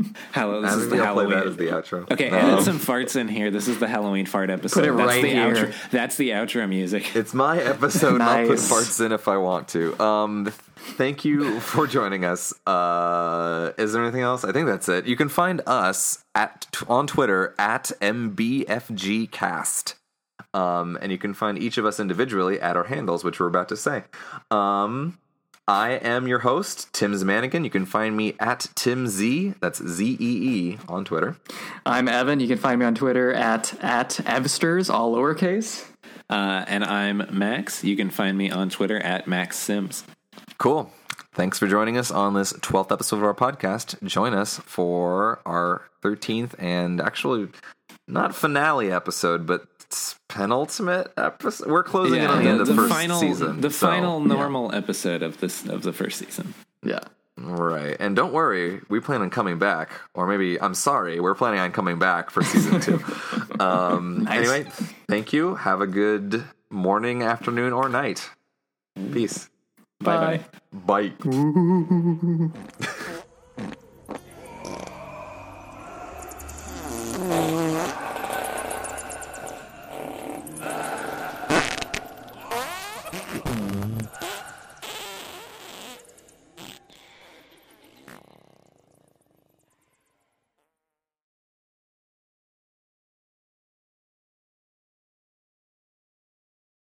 Hello, this I is think the I'll play Halloween. that as the outro. okay, Um, add some farts in here. This is the Halloween fart episode. Put it That's right the here. outro. That's the outro music. It's my episode. and I'll put farts in if I want to. Um, thank you for joining us. Uh, is there anything else? I think that's it. You can find us at on Twitter at mbfgcast. Um, and you can find each of us individually at our handles, which we're about to say. Um, I am your host, Tim Zmanigan. You can find me at Tim Z. That's Z E E on Twitter. I'm Evan. You can find me on Twitter at at Evsters, all lowercase. Uh, and I'm Max. You can find me on Twitter at Max Sims. Cool. Thanks for joining us on this 12th episode of our podcast. Join us for our 13th and actually not finale episode, but it's penultimate episode. We're closing yeah, on the, the end of the, first final, season. The so, final normal yeah. episode of this of the first season. Yeah. Right. And don't worry, we plan on coming back. Or maybe I'm sorry, we're planning on coming back for season two. um nice. anyway, thank you. Have a good morning, afternoon, or night. Peace. Bye bye. Bye. bye.